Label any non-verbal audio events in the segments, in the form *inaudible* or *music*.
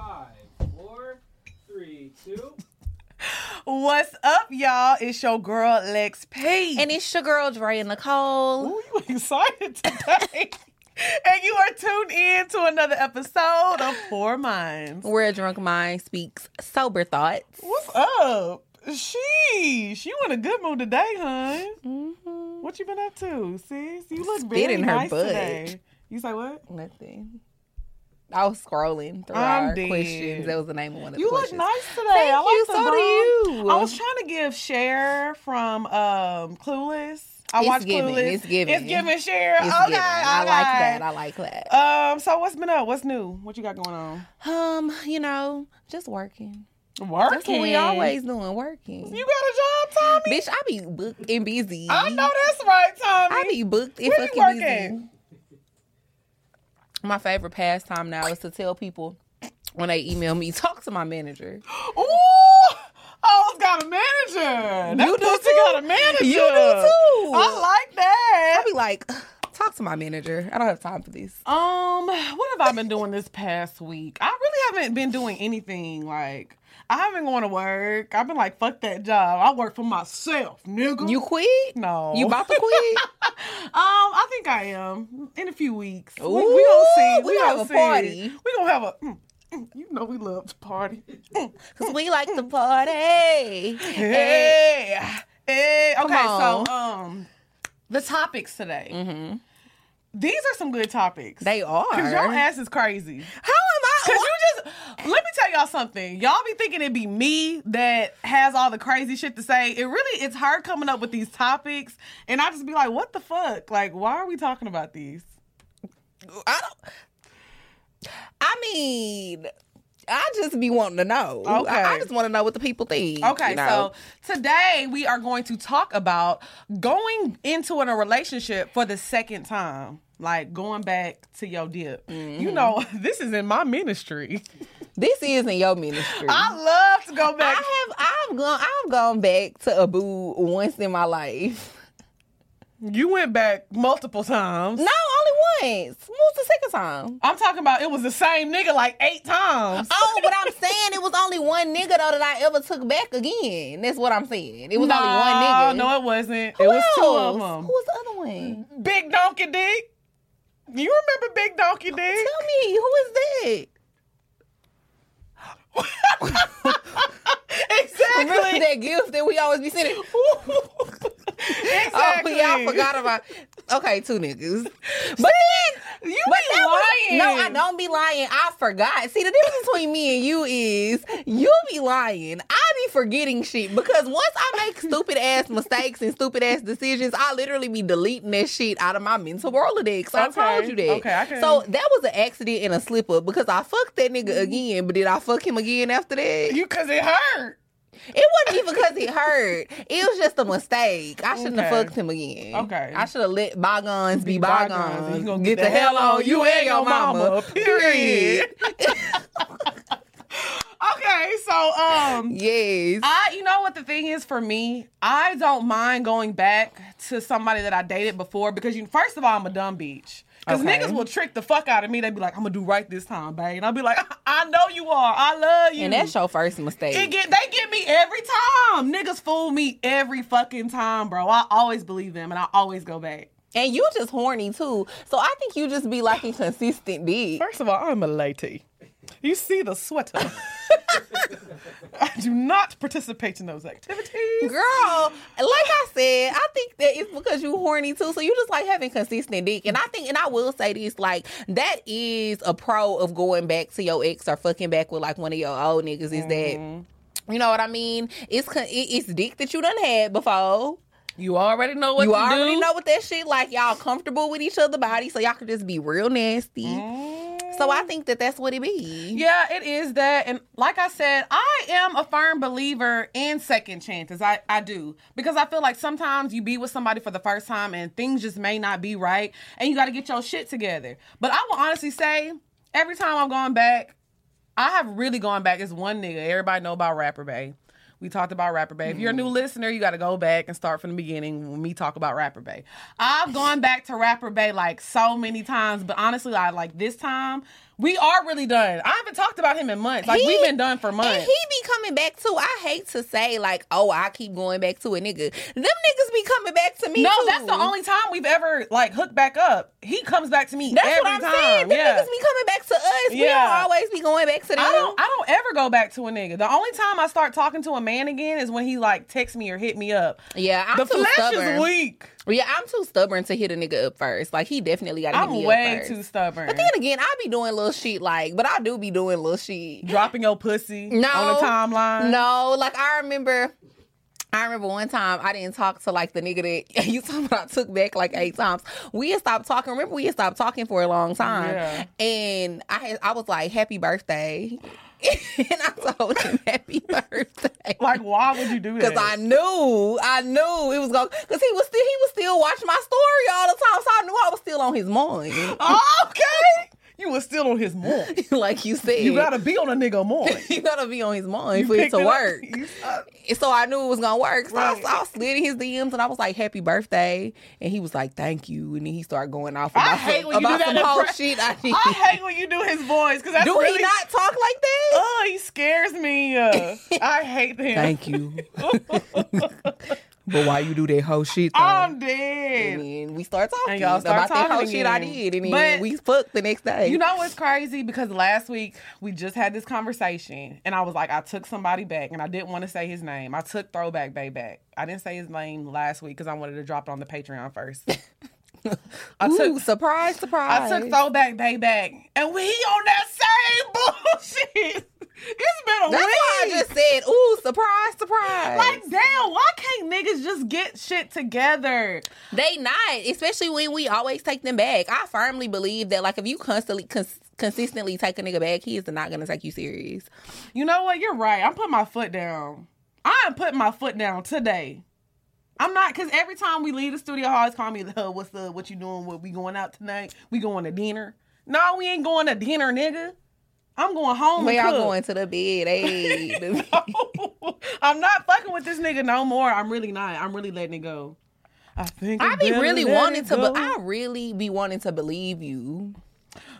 five, four, three, two. What's up, y'all? It's your girl Lex P. And it's your girl Drea Nicole. Ooh, you excited today? *laughs* and you are tuned in to another episode of Pour Minds. Where a drunk mind speaks sober thoughts. What's up? Sheesh, you in a good mood today, hun. Mm-hmm. What you been up to, sis? You look Spit very in her nice butt. today. You say what? Nothing. I was scrolling through I'm our dead. questions. That was the name of one of the questions. You look nice today. Thank I you. So do you. I was trying to give Cher from um, Clueless. I It's watched giving, Clueless. it's giving. It's giving Cher. It's okay, given. I like that. I like that. Um, so what's been up? What's new? What you got going on? Um, you know, just working. Working. That's what we always doing, working. You got a job, Tommy? Bitch, I be booked and busy. I know that's right, Tommy. I be booked and Where you fucking working? busy. My favorite pastime now is to tell people when they email me, talk to my manager. *gasps* Ooh, oh, it's got a manager. That You do too. got a manager. You do too. I like that. I be like, talk to my manager. I don't have time for this. Um, what have I been doing this past week? I really haven't been doing anything. Like, I haven't gone to work. I've been like, fuck that job. I work for myself, nigga. You quit? no. You about to quit? *laughs* Um, I think I am in a few weeks. we, Ooh, we gonna see. we gonna have gonna a see. party. We gonna have a. mm, mm, you know we love to party. Mm. *laughs* Cause we like to party. Hey. Hey, hey. Okay, so um, the topics today. Mm-hmm. These are some good topics. They are. Cause your ass is crazy. How am I? Cause you just *laughs* let me tell y'all something. Y'all be thinking it be me that has all the crazy shit to say. It really it's hard coming up with these topics, and I just be like, what the fuck? Like, why are we talking about these? I don't. I mean, I just be wanting to know. Okay. I, I just want to know what the people think. Okay, you know? so today we are going to talk about going into in a relationship for the second time. Like going back to your dip. Mm-hmm. You know, *laughs* this is in my ministry. this isn't your ministry. I love to go back. I have I've gone I've gone back to Abu once in my life. You went back multiple times. No, only once. What was the second time? I'm talking about it was the same nigga like eight times. Oh, but I'm saying it was only one nigga though that I ever took back again. That's what I'm saying. It was only one nigga. Oh no, it wasn't. Who it was two of them. Who was the other one? Big Donkey Dick. You remember Big Donkey Dick? Tell me, who is that? *laughs* Remember exactly. that gift that we always be sending? *laughs* exactly. Oh, y'all forgot about. Okay, two niggas. But then You But be that was- lying. no, I don't be lying. I forgot. See, the difference between me and you is you be lying. I be forgetting shit because once I make stupid ass mistakes and stupid ass decisions, I literally be deleting that shit out of my mental Rolodex. I Okay. I told you that. Okay, I can- So that was an accident and a slip up because I fucked that nigga mm-hmm. again, but did I fuck him again after that? You cause it hurt. It wasn't even because it hurt. It was just a mistake. I shouldn't have fucked him again. Okay. I should have let bygones be, Be bygones. bygones. You gonna get, the hell on you and your mama. Period. *laughs* *laughs* Okay, so um yes. I you know what the thing is for me, I don't mind going back to somebody that I dated before because you first of all I'm a dumb bitch. Because Okay. niggas will trick the fuck out of me. They'd be like, I'm gonna do right this time, babe. And I'll be like, *laughs* I know you are. I love you. and that's your first mistake. Get they get me every time. Niggas fool me every fucking time, bro. I always believe them and I always go back. and you just horny too. So I think you just be liking consistent dick. First of all, I'm a lady. You see the sweater. *laughs* I do not participate in those activities. Girl, like I said, I think that it's because you horny too. So you just like having consistent dick. And I think, and I will say this, like, that is a pro of going back to your ex or fucking back with like one of your old niggas is that, mm-hmm. you know what I mean? It's it's dick that you done had before. You already know what you already do. know what that shit like. Y'all comfortable with each other body, so y'all can just be real nasty. Mm-hmm. So I think that that's what it be. Yeah, it is that. And like I said, I am a firm believer in second chances. I, I do. Because I feel like sometimes you be with somebody for the first time and things just may not be right and you got to get your shit together. But I will honestly say, every time I'm going back, I have really gone back. It's one nigga. Everybody know about Rapper Bay. We talked about Rapper Bay. If you're a new mm-hmm. listener, you got to go back and start from the beginning when we talk about Rapper Bay. I've gone back to Rapper Bay like so many times, but honestly, I like this time We are really done. I haven't talked about him in months. Like He- we've been done for And months. he be coming back too. I hate to say like, oh, I keep going back to a nigga. Them niggas be coming back to me. no, too. that's the only time we've ever like hooked back up. He comes back to me That's every what I'm time. saying. Them yeah. niggas be coming back to us. We Yeah. don't always be going back to them. I don't. I don't ever go back to a nigga. The only time I start talking to a man again is when he like texts me or hit me up. yeah, I'm the too flesh stubborn. is weak. Yeah, I'm too stubborn to hit a nigga up first. Like he definitely got to hit I'm way too stubborn. But then again, I be doing little shit like, but I do be doing little shit. Dropping your pussy No, on the timeline. No, like I remember. I remember one time I didn't talk to like the nigga that *laughs* you talking about. I took back like eight times. We had stopped talking. Remember, we had stopped talking for a long time. Yeah. And I had, I was like, "Happy birthday," *laughs* and I told him, *laughs* "Happy birthday." Like, why would you do that? Cause I knew, I knew it was going. Cause he was still, he was still watching my story all the time, so I knew I was still on his mind. *laughs* Okay. You were still on his mind. *laughs* like you said, You gotta be on a nigga mind. *laughs* you gotta be on his mind You for it to up. work. You suck. So I knew it was gonna work. So I, Right. so I slid in his DMs and I was like, "Happy birthday!" And he was like, "Thank you." And then he started going off I about hate some, when you do about that whole impre- shit. I. I hate when you do his voice because do really. he not talk like that? Oh, he scares me. Uh, I hate *laughs* him. Thank you. But why you do that whole shit? Though? I'm and dead. then we start talking And y'all start about that whole talking shit I again. did, and then But- we fucked the next day. You know what's crazy? Because last week we just had this conversation, and I was like, I took somebody back, and I didn't want to say his name. I took Throwback Bay back. I didn't say his name last week because I wanted to drop it on the Patreon first. *laughs* I Ooh, took surprise, surprise. I took Throwback Bay back, and we on that same *laughs* bullshit. It's been a That's week. why I just said, "Ooh, surprise, surprise." like, damn, why can't niggas just get shit together? They not, especially when we always take them back. I firmly believe that, like, if you constantly, cons- consistently take a nigga back, he is not gonna take you serious. You know what? You're right. I'm putting my foot down. I am putting my foot down today. I'm not because every time we leave the studio, always call me, "Uh, "What's the what you doing? What we going out tonight? We going to dinner?" No, we ain't going to dinner, nigga. I'm going home. Where y'all going to the bed? Hey, *laughs* I'm not fucking with this nigga no more. I'm really not. I'm really letting it go. I think I be really wanting to, but But I really be wanting to believe you.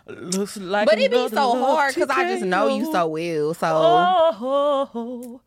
looks like But it be so hard because I just know you so well. So Oh,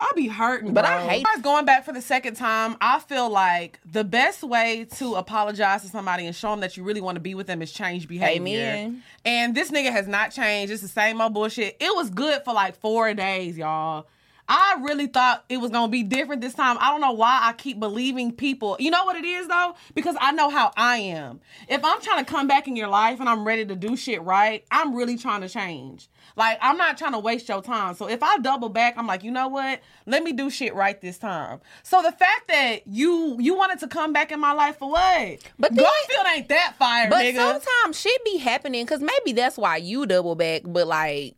I be hurting, But bro. I hate- as going back for the second time. I feel like the best way to apologize to somebody and show them that you really want to be with them is change behavior. Amen. And this nigga has not changed. It's the same old bullshit. It was good for like four days, y'all. I really thought it was gonna be different this time. I don't know why I keep believing people. You know what it is though? Because I know how I am. If I'm trying to come back in your life and I'm ready to do shit right, I'm really trying to change. Like I'm not trying to waste your time. So if I double back, I'm like, you know what? Let me do shit right this time. So the fact that you you wanted to come back in my life for what? But then- Garfield ain't that fire, But nigga. sometimes shit be happening because maybe that's why you double back. But like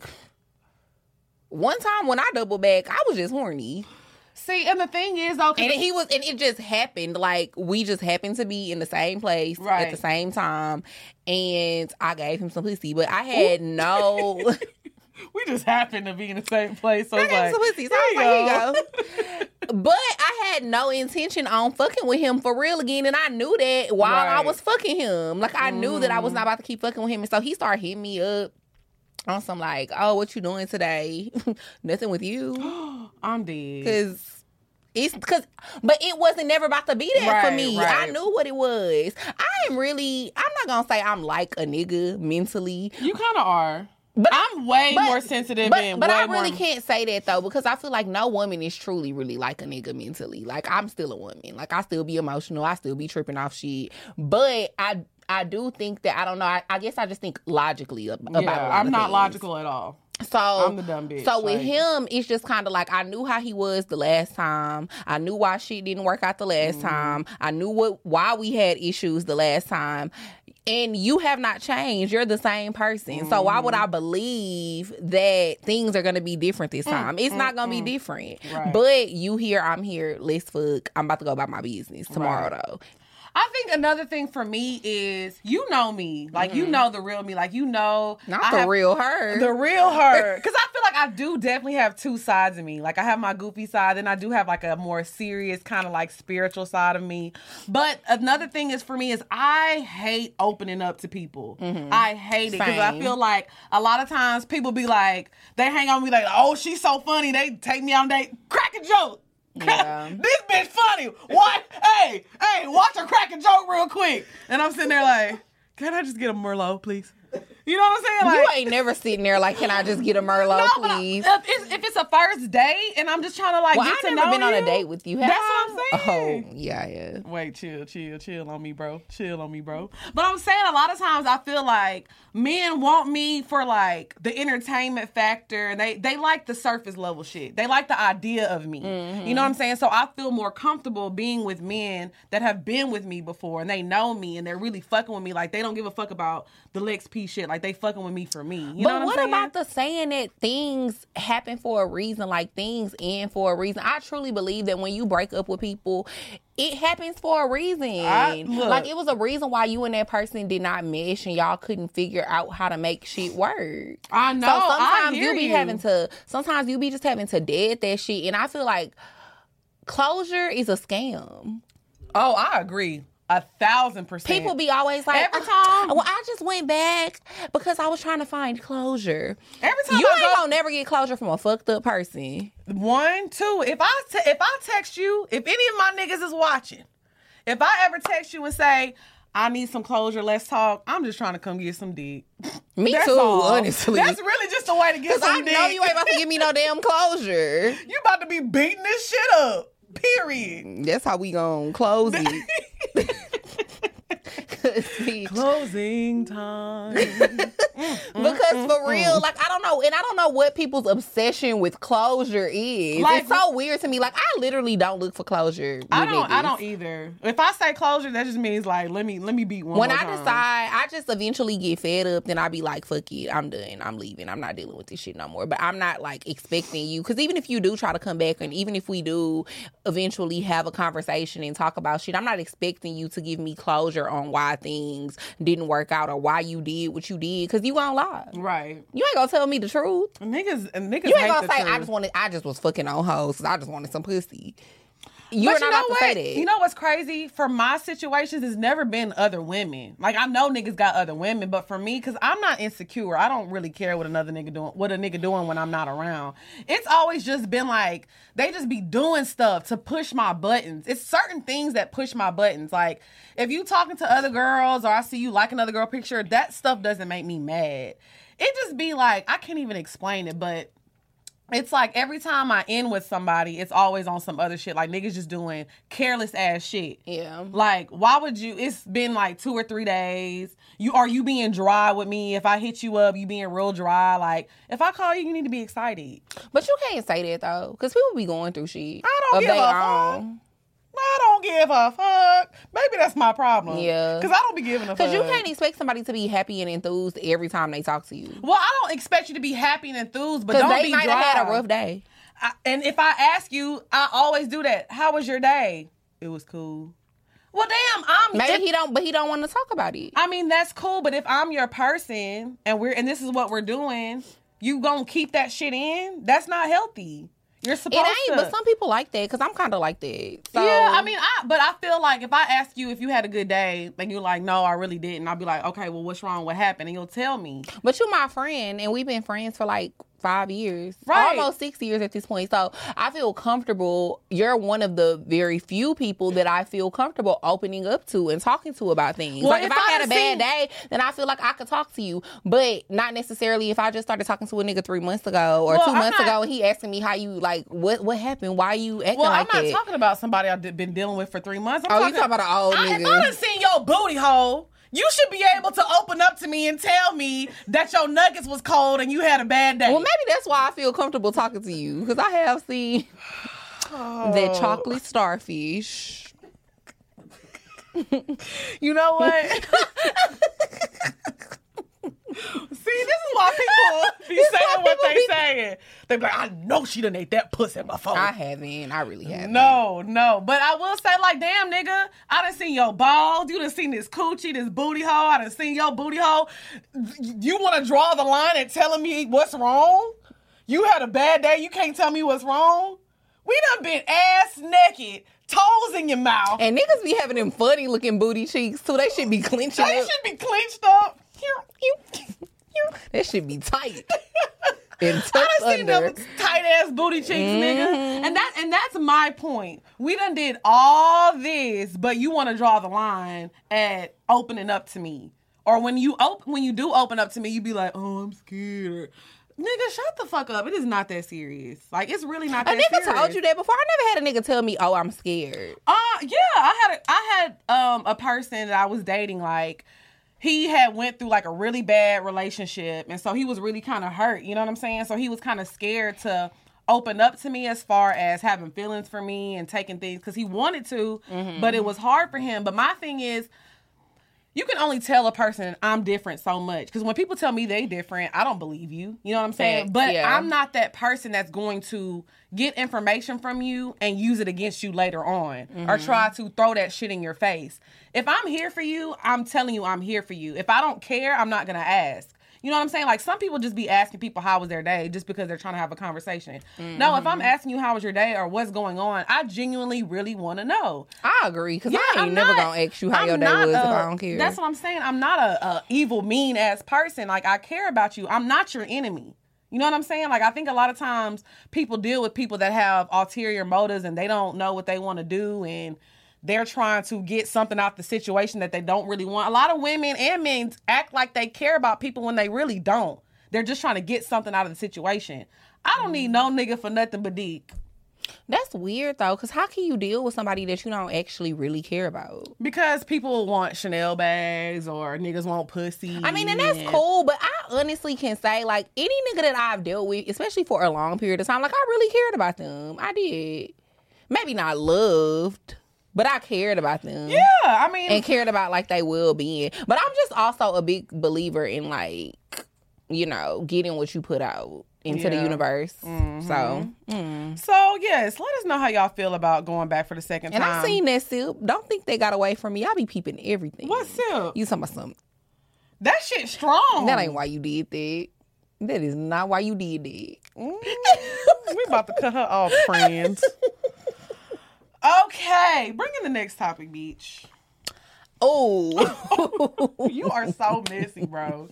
one time when I double back, I was just horny, See, and the thing is though, 'cause and he was, and it just happened. Like we just happened to be in the same place Right. at the same time, and I gave him some pussy, but I had no. *laughs* *laughs* we just happened to be in the same place. So I it's gave him like, so here I was like, here you go. *laughs* But I had no intention on fucking with him for real again, and I knew that while I Right. Mm. was fucking him. Like I knew that I was not about to keep fucking with him, and so he started hitting me up on some like, "Oh, what you doing today? *laughs* Nothing with you." *gasps* I'm dead. Cause it's cause but it wasn't never about to be that for Right, me. I knew what it was. I am really I'm not gonna say I'm like a nigga mentally. You kind of are. But I'm way but- more sensitive But, but I really more. can't say that though because I feel like no woman is truly really like a nigga mentally. Like I'm still a woman. Like I still be emotional. I still be tripping off shit. But I I do think that I don't know. I, I guess I just think logically about. Yeah, I'm not things. logical at all. So I'm the dumb bitch, So with like- him, it's just kind of like I knew how he was the last time. I knew why shit didn't work out the last Mm-hmm. time. I knew what why we had issues the last time. And you have not changed. You're the same person. So why would I Mm-hmm. believe that things are gonna be different this time? It's not gonna be different. Mm, Right. But you here, I'm here. Let's fuck. I'm about to go about my business tomorrow Right. though. I think another thing for me is you know me, like you mm-hmm. know the real me, like you know Not I the have- real her. the real her. *laughs* Because I feel like I do definitely have two sides of me. Like I have my goofy side, and I do have like a more serious kind of like spiritual side of me. But another thing is for me is I hate opening up to people. Mm-hmm. I hate it because I feel like a lot of times people be like they hang on me like, oh she's so funny. They take me on date, crack a joke. Yeah. *laughs* this bitch funny. What? hey, hey, watch her crack a joke real quick. And I'm sitting there like, can I just get a Merlot, please? You know what I'm saying? Like, you ain't never sitting there like, can I just get a *laughs* Merlot, no, but I- please? if, it's, if it's a first date and I'm just trying to like well, get I've to never know been on a date with you. Have That's I? what I'm oh, saying. Oh, yeah, yeah. Wait, chill, chill, chill on me, bro. Chill on me, bro. But I'm saying a lot of times I feel like men want me for like the entertainment factor. They they like the surface level shit. They like the idea of me. Mm-hmm. You know what I'm saying? So I feel more comfortable being with men that have been with me before and they know me and they're really fucking with me. Like they don't give a fuck about the Lex P shit. Like they fucking with me for me. You but know what, what about the saying that things happen for a reason, like things end for a reason? I truly believe that when you break up with people, it happens for a reason. I- like it was a reason why you and that person did not mesh and y'all couldn't figure out how to make shit work. I know. So sometimes you be you. having to sometimes you be just having to dead that shit. And I feel like closure is a scam. Oh, I agree. A thousand percent. People be always like Every "Oh, time- Well, I just went back because I was trying to find closure. Every time you I ain't go- gonna never get closure from a fucked up person. One, two. If I te- if I text you, if any of my niggas is watching, if I ever text you and say I need some closure, let's talk. I'm just trying to come get some dick. Me That's too, all. honestly. That's really just a way to get some I dick. know you ain't about to give me no damn closure. *laughs* You about to be beating this shit up. Period. That's how we gonna close it. *laughs* 'Cause, Closing time. *laughs* Because for real, like I don't know, and I don't know what people's obsession with closure is. Like- it's so weird to me. Like I literally don't look for closure. I don't. I don't either. If I say closure, that just means like let me let me beat one. When I time. decide, I just eventually get fed up. Then I be like, "Fuck it, I'm done. I'm leaving. I'm not dealing with this shit no more." But I'm not like expecting you because even if you do try to come back, and even if we do eventually have a conversation and talk about shit, I'm not expecting you to give me closure on why things didn't work out or why you did what you did because you gonna lie. right, You ain't gonna tell me the truth. niggas and niggas You ain't gonna say I just wanted. I just was fucking on hoes. 'cause I just wanted some pussy. You're not you know about what? to say that. You know what's crazy? For my situations, it's never been other women. Like I know niggas got other women, but for me, because I'm not insecure, I don't really care what another nigga doing, what a nigga doing when I'm not around. It's always just been like they just be doing stuff to push my buttons. It's certain things that push my buttons. Like if you talking to other girls or I see you like another girl picture, that stuff doesn't make me mad. It just be like I can't even explain it, but it's like every time I end with somebody, it's always on some other shit. Like niggas just doing careless ass shit. Yeah. Like, why would you? It's been like two or three days. You are you being dry with me? If I hit you up, you being real dry. Like, if I call you, you need to be excited. But you can't say that though, because people be going through shit. I don't give a fuck. I don't give a fuck. Maybe that's my problem. Yeah. Because I don't be giving a fuck. Because you can't expect somebody to be happy and enthused every time they talk to you. Well, I don't expect you to be happy and enthused, but don't they be might dry. have had a rough day. I, and if I ask you, I always do that. How was your day? It was cool. Well, damn, I'm. Maybe if- he don't, but he don't want to talk about it. I mean, that's cool, but if I'm your person and we're and this is what we're doing, you gonna keep that shit in? That's not healthy. You're It ain't, to. but some people like that because I'm kind of like that. So, yeah, I mean, I but I feel like if I ask you if you had a good day, and you're like, no, I really didn't, I'll be like, okay, well, what's wrong? What happened? And you'll tell me. but you're my friend, and we've been friends for like five years, Right. almost six years at this point. So I feel comfortable. You're one of the very few people that I feel comfortable opening up to and talking to about things. Well, like if if, I I had a bad seen- day, then I feel like I could talk to you, but not necessarily if I just started talking to a nigga three months ago or Well, 2 I'm months not- ago, and he asking me how you like what what happened, why you acting Well, like I'm not talking about somebody I've been dealing with for three months. I'm Oh, you talking about an old I, If I nigga. done seen your booty hole, you should be able to open up to me and tell me that your nuggets was cold and you had a bad day. Well, maybe that's why I feel comfortable talking to you because I have seen *sighs* Oh. that chocolate starfish. You know what? *laughs* See, this is why people *laughs* be saying what they say. saying? They be like, I know she done ate that pussy in my before. I haven't. I really haven't. No, no. But I will say, like, damn, nigga, I done seen your balls. You done seen this coochie, this booty hole. I done seen your booty hole. You want to draw the line and telling me what's wrong? You had a bad day. You can't tell me what's wrong. We done been ass naked, toes in your mouth. And niggas be having them funny looking booty cheeks too. They should be clenching they up. should be clenched up. That should be tight. *laughs* and I done seen them tight ass booty cheeks, nigga. Mm-hmm. And that and that's my point. We done did all this, but you want to draw the line at opening up to me. Or when you op- when you do open up to me, you be like, "Oh, I'm scared." Nigga, shut the fuck up. It is not that serious. Like it's really not A that nigga serious. told you that before. I never had a nigga tell me, "Oh, I'm scared." Uh yeah, I had a, I had um a person that I was dating like he had went through like a really bad relationship and so he was really kind of hurt, you know what I'm saying? So he was kind of scared to open up to me as far as having feelings for me and taking things cuz he wanted to, but it mm-hmm. was hard for him. But my thing is you can only tell a person I'm different so much because when people tell me they different, I don't believe you. You know what I'm saying? But yeah. I'm not that person that's going to get information from you and use it against you later on or Mm-hmm. try to throw that shit in your face. If I'm here for you, I'm telling you I'm here for you. If I don't care, I'm not gonna ask. You know what I'm saying? Like some people just be asking people how was their day just because they're trying to have a conversation. No, if I'm Mm-hmm. asking you how was your day or what's going on, I genuinely really want to know. I agree because I ain't never gonna ask you how I'm your day was if I don't care. That's what I'm saying. I'm not a, a evil, mean ass person. Like I care about you. I'm not your enemy. You know what I'm saying? Like I think a lot of times people deal with people that have ulterior motives and they don't know what they want to do and they're trying to get something out the situation that they don't really want. A lot of women and men act like they care about people when they really don't. They're just trying to get something out of the situation. I don't need no nigga for nothing but dick. That's weird though, because how can you deal with somebody that you don't actually really care about? Because people want Chanel bags or niggas want pussy. I mean, and that's cool, but I honestly can say, like, any nigga that I've dealt with, especially for a long period of time, like, I really cared about them. I did. Maybe not loved, but I cared about them. Yeah, I mean, And cared about, like, they well being. But I'm just also a big believer in, like, you know, getting what you put out into the Yeah. universe. So, So yes, let us know how y'all feel about going back for the second and time. And I seen that soup. Don't think they got away from me. I be peeping everything. what silk? You talking about something? That shit strong. That ain't why you did that. That is not why you did that. Mm. *laughs* we about to cut her off, friends. *laughs* okay, bring in the next topic, Beach. Oh. *laughs* You are so messy, bro.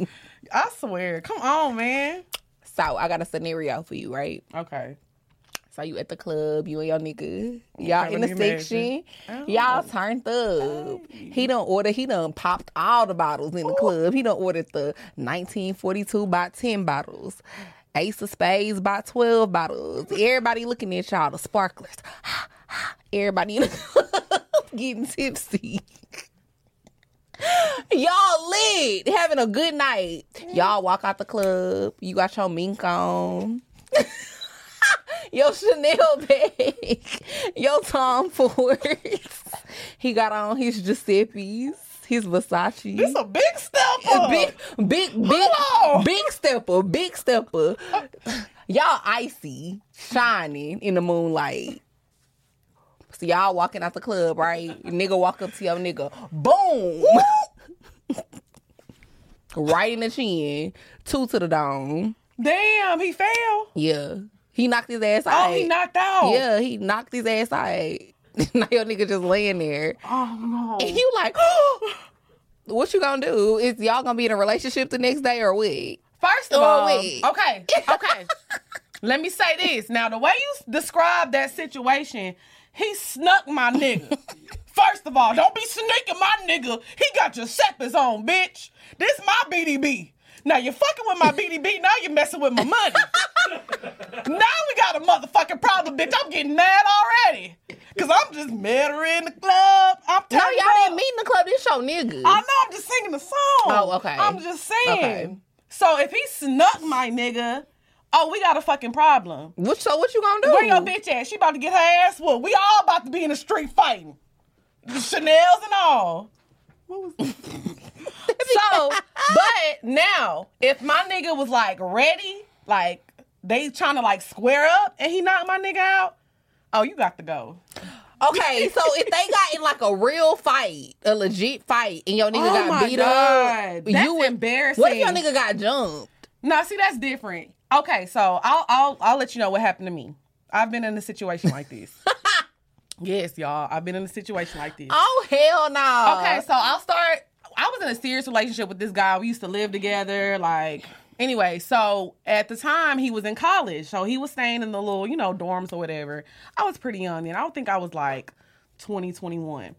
I swear. Come on, man. so I got a scenario for you, right? Okay. So you at the club, you and your nigga, y'all Okay, in the section, Oh. y'all turned up. He done order, he done popped all the bottles in the club. He done ordered the 1942 by 10 bottles. Ace of Spades by 12 bottles. Everybody looking at y'all, the sparklers. Everybody in the club *laughs* getting tipsy. Y'all lit, having a good night. Y'all walk out the club. You got your mink on. *laughs* your Chanel bag. Your Tom Fords. He got on his Giuseppe's, his Versace. It's a big stepper. Big, big, big, big stepper, big stepper. Uh, Y'all icy, shining in the moonlight. So y'all walking out the club, right? *laughs* Nigga walk up to your nigga, boom, *laughs* right in the chin, two to the dome. Damn, he fell. Yeah, he knocked his ass out. Oh, he knocked out. Yeah, he knocked his ass out. *laughs* now your nigga just laying there, Oh no. and you like, *gasps* what you gonna do? Is y'all gonna be in a relationship the next day or what? First of Oh, all, wait. okay, okay. Let me say this. Now, the way you describe that situation, he snuck my nigga. *laughs* First of all, don't be sneaking my nigga. He got your Giuseppe's on, bitch. This my BDB. Now you're fucking with my BDB. Now you're messing with my money. *laughs* now we got a motherfucking problem, bitch. I'm getting mad already. Cause I'm just met her in the club. I'm No, y'all up. didn't meet in the club. This your nigga. I know I'm just singing the song. Oh, okay. I'm just saying. Okay. So if he snuck my nigga, oh, we got a fucking problem. What, so what you gonna do? Where your bitch at? She about to get her ass whooped. We all about to be in the street fighting. Chanel's and all. What was *laughs* So, but now, if my nigga was like ready, like they trying to like square up and he knocked my nigga out. Oh, you got to go. Okay, so if they got in like a real fight, a legit fight, and your nigga oh got my beat God. up, That's you would- embarrassing. What if your nigga got jumped? No, see, that's different. Okay, so I'll I'll I'll let you know what happened to me. I've been in a situation like this. *laughs* yes, y'all. I've been in a situation like this. Oh hell no. Okay, so I'll start. I was in a serious relationship with this guy. We used to live together. Like, anyway, so at the time he was in college, so he was staying in the little, you know, dorms or whatever. I was pretty young and I don't think I was like 20, 21.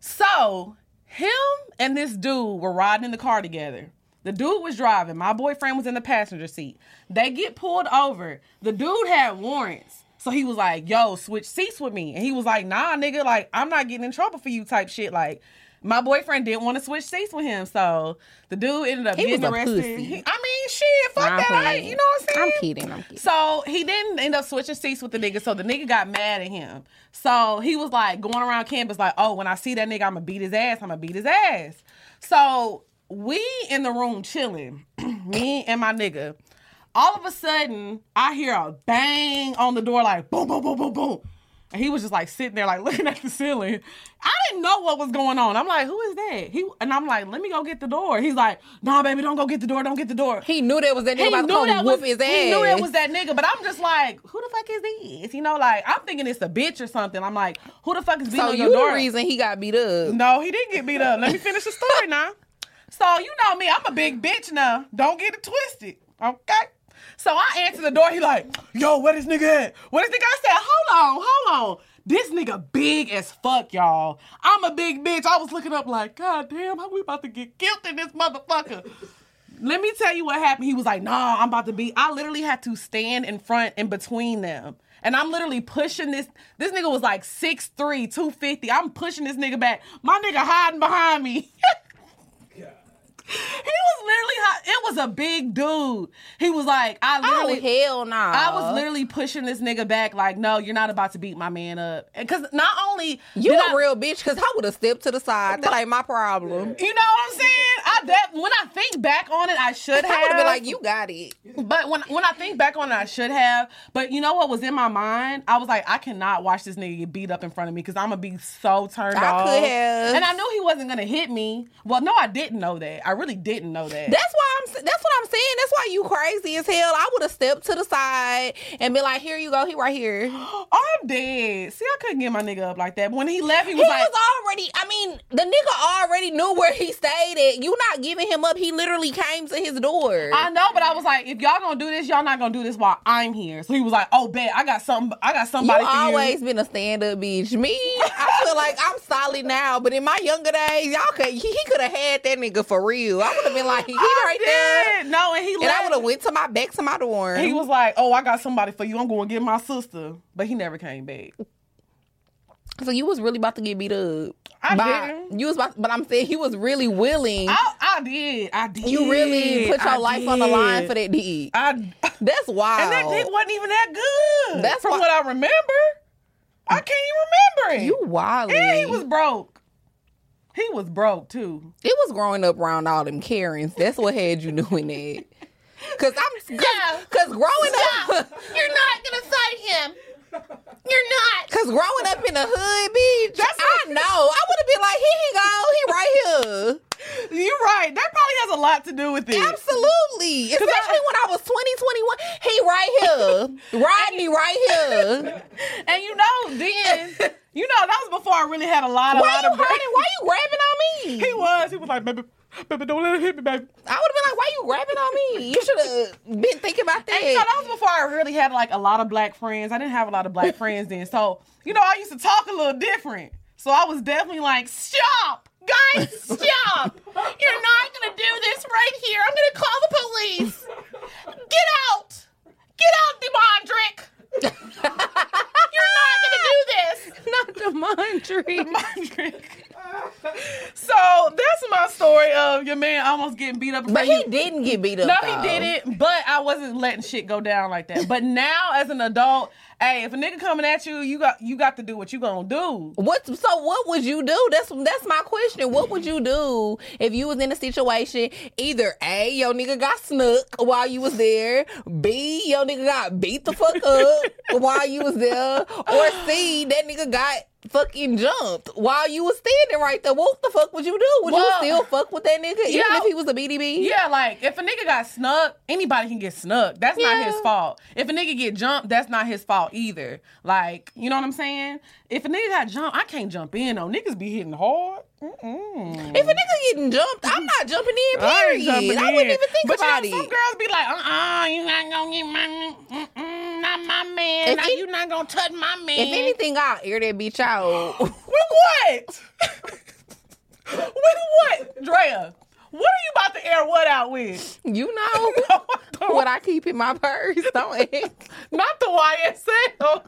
So him and this dude were riding in the car together. The dude was driving. My boyfriend was in the passenger seat. They get pulled over. The dude had warrants. So he was like, yo, switch seats with me. And he was like, nah, nigga, like, I'm not getting in trouble for you type shit. Like, my boyfriend didn't want to switch seats with him. So the dude ended up He was getting arrested. He- I mean, shit, fuck I'm that. I, you know what I'm saying? I'm kidding. I'm kidding. So he didn't end up switching seats with the nigga. So the nigga got mad at him. So he was like going around campus, like, oh, when I see that nigga, I'm gonna beat his ass. I'm gonna beat his ass. So we in the room chilling, *clears throat* me and my nigga. All of a sudden, I hear a bang on the door, like boom, boom, boom, boom, boom. And he was just like sitting there, like *laughs* looking at the ceiling. I didn't know what was going on. I'm like, who is that? He and I'm like, let me go get the door. He's like, nah, baby, don't go get the door. Don't get the door He knew that was that nigga about to come whoop his ass. he knew it was that nigga, but I'm just like, who the fuck is this? You know, like I'm thinking it's a bitch or something. I'm like, who the fuck is beating So on you your door? the reason he got beat up. No, he didn't get beat up. Let me finish the story *laughs* now. So you know me, I'm a big bitch now. Don't get it twisted, okay? So I answer the door. He like, yo, where this nigga at? Where this nigga? I said, hold on, hold on. This nigga big as fuck, y'all. I'm a big bitch. I was looking up like, god damn, how we about to get killed in this motherfucker? Let me tell you what happened. He was like, nah, I'm about to be. I literally had to stand in front and between them. And I'm literally pushing this. This nigga was like 6'3, 250. I'm pushing this nigga back. My nigga hiding behind me. *laughs* He was literally hot. It was a big dude. He was like, I Oh literally hell no. I was literally pushing this nigga back, like, no, you're not about to beat my man up. Because not only You a I- real bitch because I would have stepped to the side. That ain't my problem. you know what I'm saying? I that when I think back on it, I should have *laughs* I would have been like, you got it. But when when I think back on it, I should have. But you know what was in my mind? I was like, I cannot watch this nigga get beat up in front of me because I'm gonna be so turned I off. could have. And I knew he wasn't gonna hit me. Well, no, I didn't know that. I really didn't know that. That's why I'm. That's what I'm saying. That's why you crazy as hell. I would have stepped to the side and be like, "Here you go. He right here." *gasps* I'm dead. See, I couldn't get my nigga up like that. But when he left, he was was, like, already. I mean, the nigga already knew where he stayed at. You not giving him up. He literally came to his door. I know, but I was like, if y'all gonna do this, y'all not gonna do this while I'm here. So he was like, oh, bet I got something. I got you somebody for always you. been a stand up bitch. Me, I feel like I'm solid now, but in my younger days, y'all could he, he could have had that nigga for real. I would have been like, he I right there. No, and he and I left. Would have went to my back to my dorm. He was like, "Oh, I got somebody for you. I'm going to get my sister," but he never came back. so you was really about to get beat up. I by- didn't. You was about, but I'm saying he was really willing. I, I did. I did. you really put your I life on the line for that dick. I That's wild. and that dick wasn't even that good. That's from why- what I remember. I can't even remember it. you wild. and he was broke. He was broke too. It was growing up around all them Karens. That's what had you doing that. Cause I'm cause, Yeah. cause growing up You're not gonna fight him. You're not. cause growing up in the hood, bitch. That's I know. I would have been like, here he go, he right here. You're right. That probably has a lot to do with it. Absolutely. Especially when I was 20, 21. He right here. *laughs* Rodney right here. And you know, then you know that was before I really had a lot, a Why lot you of. hurting? Why you grabbing on me? He was. He was like, baby, baby, don't let it hit me, baby. I would have been like, why you grabbing on me? You should have been thinking about that. And you know, that was before I really had like a lot of black friends. I didn't have a lot of black *laughs* friends then. So, you know, I used to talk a little different. So I was definitely like, stop, guys, stop. You're not going to do this right here. I'm going to call the police. Get out. Get out, Demondrick. *laughs* You're not going to do this. Not the Mondrian. So that's my story of your man almost getting beat up. But he didn't get beat up. No, though. he didn't. But I wasn't letting shit go down like that. But now, as an adult, hey, if a nigga coming at you, you got you got to do what you gonna do. What? So what would you do? That's that's my question. What would you do if you was in a situation? Either a your nigga got snook while you was there. B your nigga got beat the fuck up while you was there. Or C that nigga got fucking jumped while you was standing right there. What the fuck would you do? Would you still fuck with that nigga even yeah. if he was a BDB? Yeah, like if a nigga got snuck, anybody can get snuck. That's not his fault. If a nigga get jumped, that's not his fault either. Like, you know what I'm saying? If a nigga got jumped, I can't jump in though. Niggas be hitting hard. Mm-mm. If a nigga getting jumped, I'm not jumping in. *laughs* I Period. ain't jumping I wouldn't even think but about you know, it. some girls be like, uh, uh you not gonna get my, mm-mm, not my man. Nah, it- you not gonna touch my man. If anything, I'll air that bitch out. *gasps* with what? with what, Drea? What are you about to air what out with? You know *laughs* what I keep in my purse. Don't *laughs* Not the YSL.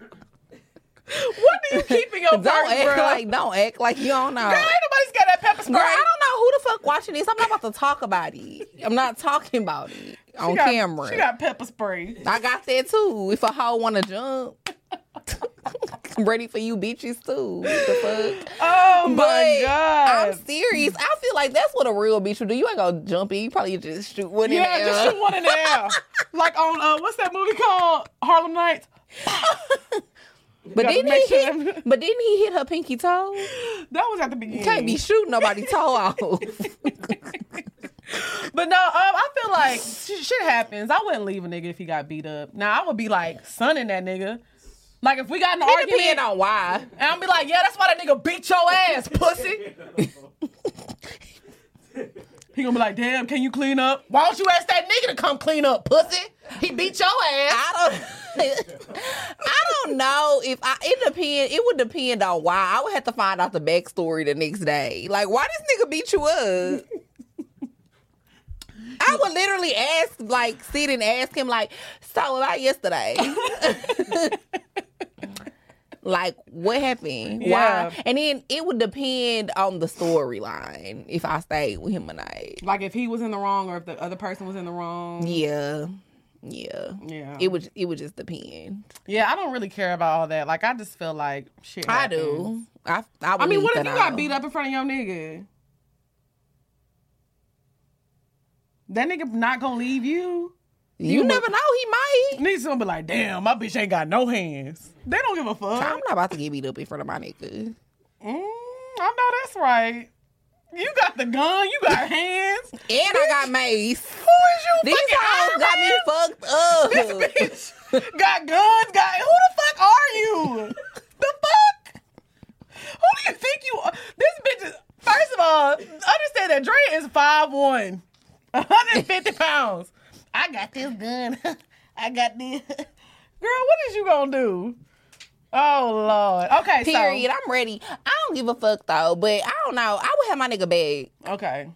What do you keep in your *laughs* don't purse, act bro? like don't act like you don't know. Girl, ain't nobody's got that pepper spray. Girl, I don't know who the fuck watching this. I'm not about to talk about it. I'm not talking about it on She got- camera. She got pepper spray. I got that too. If a hoe wanna jump, I'm *laughs* ready for you bitches too. What the fuck? Oh my But god. I'm serious. I feel like that's what a real bitch would do. You ain't gonna jump in. You probably just shoot one in the air. yeah, just shoot one in the air. *laughs* like on uh, what's that movie called? Harlem Nights. But Gotta didn't he sure hit? that- But didn't he hit her pinky toe? *laughs* That was at the beginning. You can't be shooting nobody toe *laughs* off. But no, um, I feel like shit happens. I wouldn't leave a nigga if he got beat up. Now I would be like sunning that nigga. Like if we got an It argument, depend on why. and I'm be like, yeah, that's why that nigga beat your ass, pussy. *laughs* he gonna be like, damn, can you clean up? Why don't you ask that nigga to come clean up, pussy? He beat your ass. I don't. *laughs* I don't know if I. It depend. It would depend on why. I would have to find out the backstory the next day. Like, why this nigga beat you up? *laughs* I would literally ask, like, sit and ask him, like, so about yesterday. *laughs* like, what happened? Yeah. Why? And then it would depend on the storyline if I stayed with him or not. Like if he was in the wrong or if the other person was in the wrong. Yeah, yeah. Yeah. It would. It would just depend. Yeah, I don't really care about all that. Like I just feel like shit. I do. I. I, I mean, what if you got beat up in front of your nigga? That nigga not gonna leave you. You, You never know. He might. Niggas gonna be like, damn, my bitch ain't got no hands. They don't give a fuck. I'm not about to get beat up in front of my nigga. Mm, I know that's right. You got the gun, you got *laughs* hands. And I got mace. Who is you These hoes got me fucked up. This bitch got guns, got who the fuck are you? The fuck? Who do you think you are? This bitch is first of all, understand that Dre is 5'1, 150 pounds. I got this gun. *laughs* I got this. Girl, what is you gonna do? Oh Lord. Okay, Period. I'm ready. I don't give a fuck though, but I don't know. I would have my nigga bag. okay.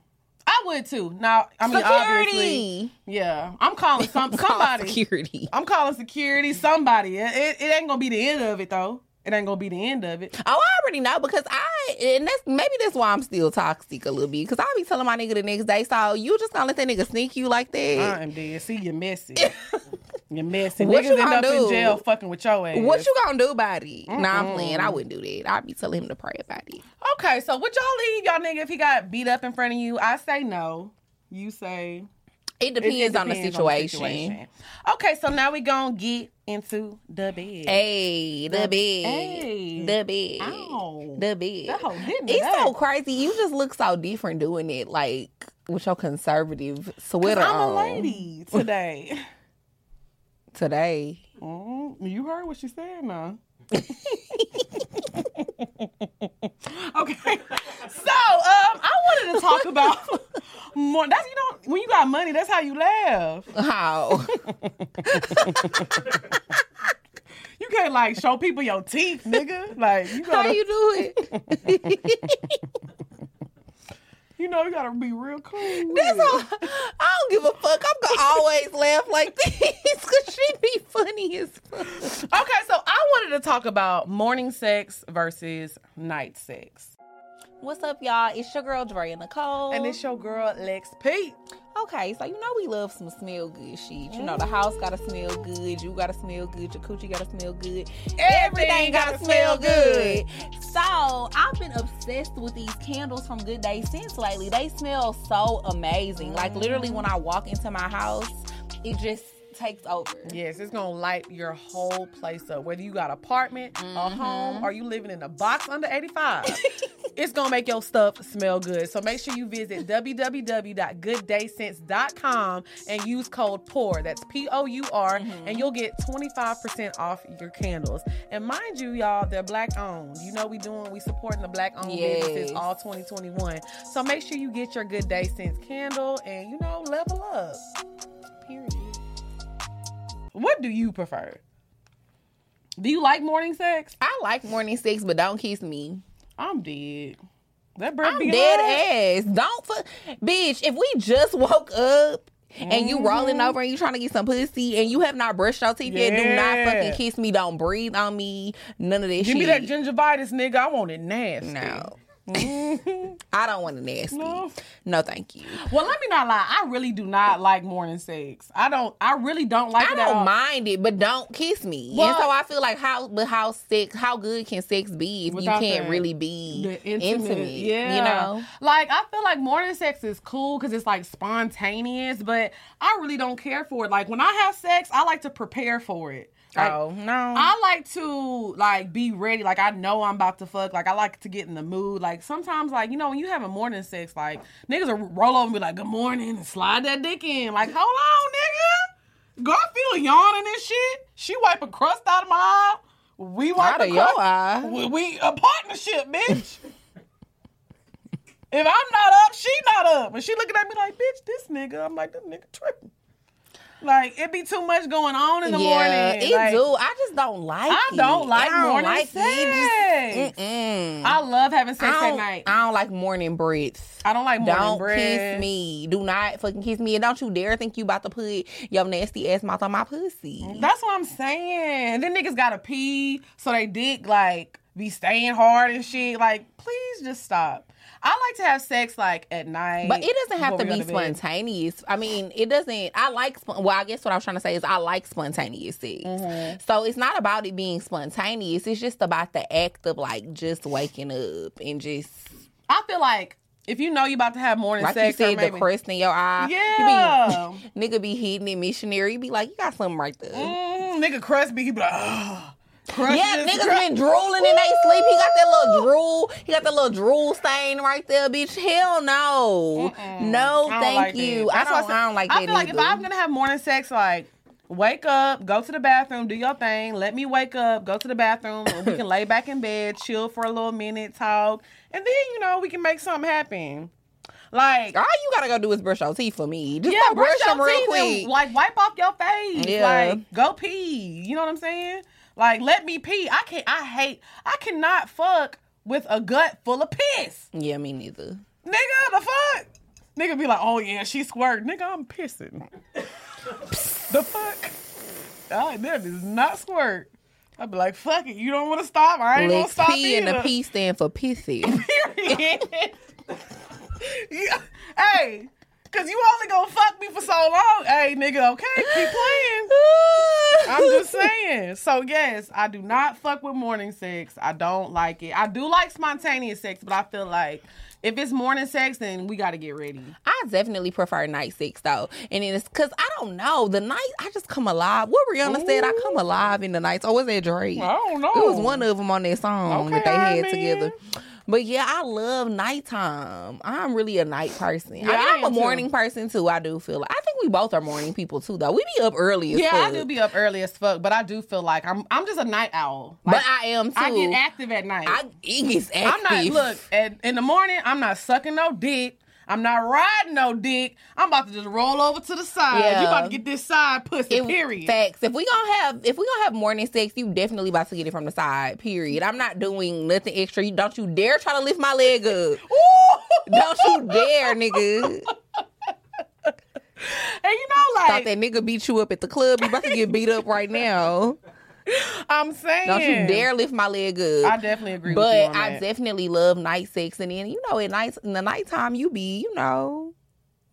I would too. Now, I mean, obviously, Security. yeah. I'm calling some *laughs* somebody. Security. I'm calling security, somebody. It, it, it ain't gonna be the end of it though. It ain't gonna be the end of it. Oh, I already know because I and that's maybe that's why I'm still toxic a little bit because I'll be telling my nigga the next day. So you just gonna let that nigga sneak you like that? I am dead. See, you're messy. *laughs* you're messy. What Niggas you end up gonna in jail fucking with your ass. What you gonna do about it? Nah, I'm playing. I wouldn't do that. I'd be telling him to pray about it. Okay, so would y'all leave y'all nigga if he got beat up in front of you? I say no. You say It it- depends, it on, the situation. Okay, so now we gonna get into the bed. Hey, the bed, Hey. the bed, Ow. the bed. That it It's so crazy. You just look so different doing it, like with your conservative sweater on. I'm a lady today. *laughs* today. Mm, you heard what she said now. *laughs* okay. So, um, I wanted to talk about more. That's you know, when you got money, that's how you laugh. How? *laughs* You can't like show people your teeth, nigga. Like you How gotta, you do it? *laughs* you know, you gotta be real cool. with That's all. I don't give a fuck. I'm gonna always laugh like *laughs* this because she be funny as fuck. Okay, so I wanted to talk about morning sex versus night sex. What's up, y'all? It's your girl Drea Nicole. And it's your girl Lex P. Okay, so you know we love some smell good shit. You know the mm-hmm. house gotta smell good, you gotta smell good, your coochie gotta smell good, everything gotta smell good. So I've been obsessed with these candles from Good Day Scents lately. They smell so amazing. Like literally, when I walk into my house, it just takes over. Yes, it's gonna light your whole place up. Whether you got apartment, a mm-hmm. home, or you living in a box under 85. *laughs* it's gonna make your stuff smell good. So make sure you visit www.gooddayscents.com and use code POUR. That's P-O-U-R, mm-hmm. and you'll get 25% off your candles. And mind you, y'all, they're black owned. You know we doing we supporting the black owned businesses all 2021. So make sure you get your Good Day Scents candle and you know level up. Period. What do you prefer? Do you like morning sex? I like morning sex, but don't kiss me. I'm dead. That breath I'm be dead ass. Don't fuck, bitch. If we just woke up and you rolling Mm-hmm. over and you trying to get some pussy and you have not brushed your teeth yet, do not fucking kiss me. Don't breathe on me. None of that Give shit. me that gingivitis, nigga. I want it nasty. no. *laughs* I don't want it nasty. No. No, thank you. Well, let me not lie. I really do not like morning sex. I don't. I really don't like I it don't mind it, but don't kiss me. Well- and so I feel like how, but how sex, how good can sex be if you can't the- really be intimate? intimate, yeah. you know. like I feel like morning sex is cool because it's like spontaneous, but I really don't care for it. Like when I have sex, I like to prepare for it. Like, oh no, I like to like be ready. Like I know I'm about to fuck. Like I like to get in the mood. Like sometimes, like you know, when you have a morning sex, like niggas will roll over and be like, "Good morning," and slide that dick in. Like, hold on, nigga. Girl, I feel a yawn in this shit. She wipe a crust out of my eye. We wipe out of your eye. We, we a partnership, bitch. *laughs* if I'm not up, she not up. And she looking at me like, bitch, this nigga. I'm like, this nigga tripping. Like it be too much going on in the yeah, morning. it Like, do. I just don't like. I it. don't like I don't morning like sex. Just. I love having sex at night. I don't like morning breaths. I don't like morning Don't breath. kiss me. Do not fucking kiss me. And don't you dare think you about to put your nasty ass mouth on my pussy. That's what I'm saying. Then niggas gotta pee, so they dick like be staying hard and shit. Like, please just stop. I like to have sex like at night. But it doesn't have to be bed. spontaneous. I mean, it doesn't. I like. Well, I guess what I was trying to say is I like spontaneous sex. Mm-hmm. So it's not about it being spontaneous. It's just about the act of like just waking up and just I feel like if you know you about to have morning like sex, you said, maybe, the crust in your eye. Yeah. Be, *laughs* nigga be hitting it missionary. You be like, you got something right there. Mm, nigga crust be, he be like, oh, Yeah, niggas been drooling in they sleep. He got that little drool. He got that little drool stain right there, bitch. Hell no, no, I don't thank like you. that. I don't. said- I don't like I that feel like if. I'm gonna have morning sex, like wake up, go to the bathroom, do your thing. Let me wake up, go to the bathroom, we can lay back in bed, chill for a little minute, talk, and then you know we can make something happen. Like All you gotta go do is brush your teeth for me. Just yeah, brush them your real teeth quick. and like wipe off your face. Yeah. Like go pee. You know what I'm saying? Like let me pee. I can't. I hate. I cannot fuck with a gut full of piss. yeah, me neither. Nigga, the fuck? Nigga be like, oh yeah, she squirt. Nigga, I'm pissing. the fuck? Oh, that is not squirt. I'd be like, fuck it. You don't want to stop? I ain't gonna stop P and the. P stand for pissy. *laughs* Period. *laughs* yeah. Hey, cause you only gonna fuck me for so long. Hey, nigga, okay, keep playing. *laughs* I'm just saying. So yes, I do not fuck with morning sex. I don't like it. I do like spontaneous sex, but I feel like if it's morning sex, then we got to get ready. I definitely prefer night sex though, and it's because I don't know the night. I just come alive. What Rihanna said, I come alive in the nights. Oh, or was that Drake? I don't know. It was one of them on that song that Okay, they I had mean- together. But yeah, I love nighttime. I'm really a night person. Yeah, I mean, I I'm a am too. morning person too. I do feel like I think we both are morning people too, though. We be up early as Yeah, fuck. I do be up early as fuck, but I do feel like I'm I'm just a night owl. but I am too. I get active at night. I it gets active. I'm not look at, in the morning. I'm not sucking no dick. I'm not riding no dick. I'm about to just roll over to the side. Yeah. You about to get this side pussy. It- period. Facts. If we gonna have if we gonna have morning sex, you definitely about to get it from the side. Period. I'm not doing nothing extra. You don't you dare try to lift my leg up. don't you dare, nigga. *laughs* And you know, Thought like that nigga beat you up at the club. You about to get beat up right now. *laughs* I'm saying. Don't you dare lift my leg up. I definitely agree with you but I that. definitely love night sex, and then you know, at night in the nighttime, you be you know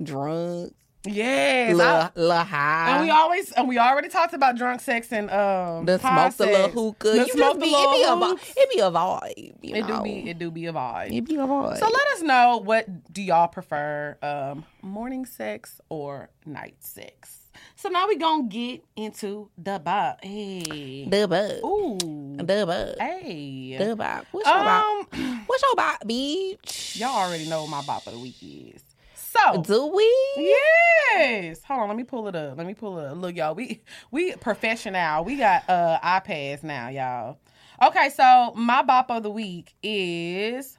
drunk, yes. la, little high. and we always and we already talked about drunk sex and um the smoke the little hookah. The you smoke be, the it be a. It be a vibe. It do be it do be a vibe. It be a vibe. So let us know what do y'all prefer, um, morning sex or night sex. So now we gonna get into the bop. Hey, Dub up. ooh, Dub up. hey. Dub up. What's your bop? Um, *clears throat* What's your bop, bitch? y'all already know what my bop of the week is. So Do we? Yes. Hold on, let me pull it up. Let me pull it up. Look, y'all, we we professional. We got uh iPads now, y'all. Okay, so my bop of the week is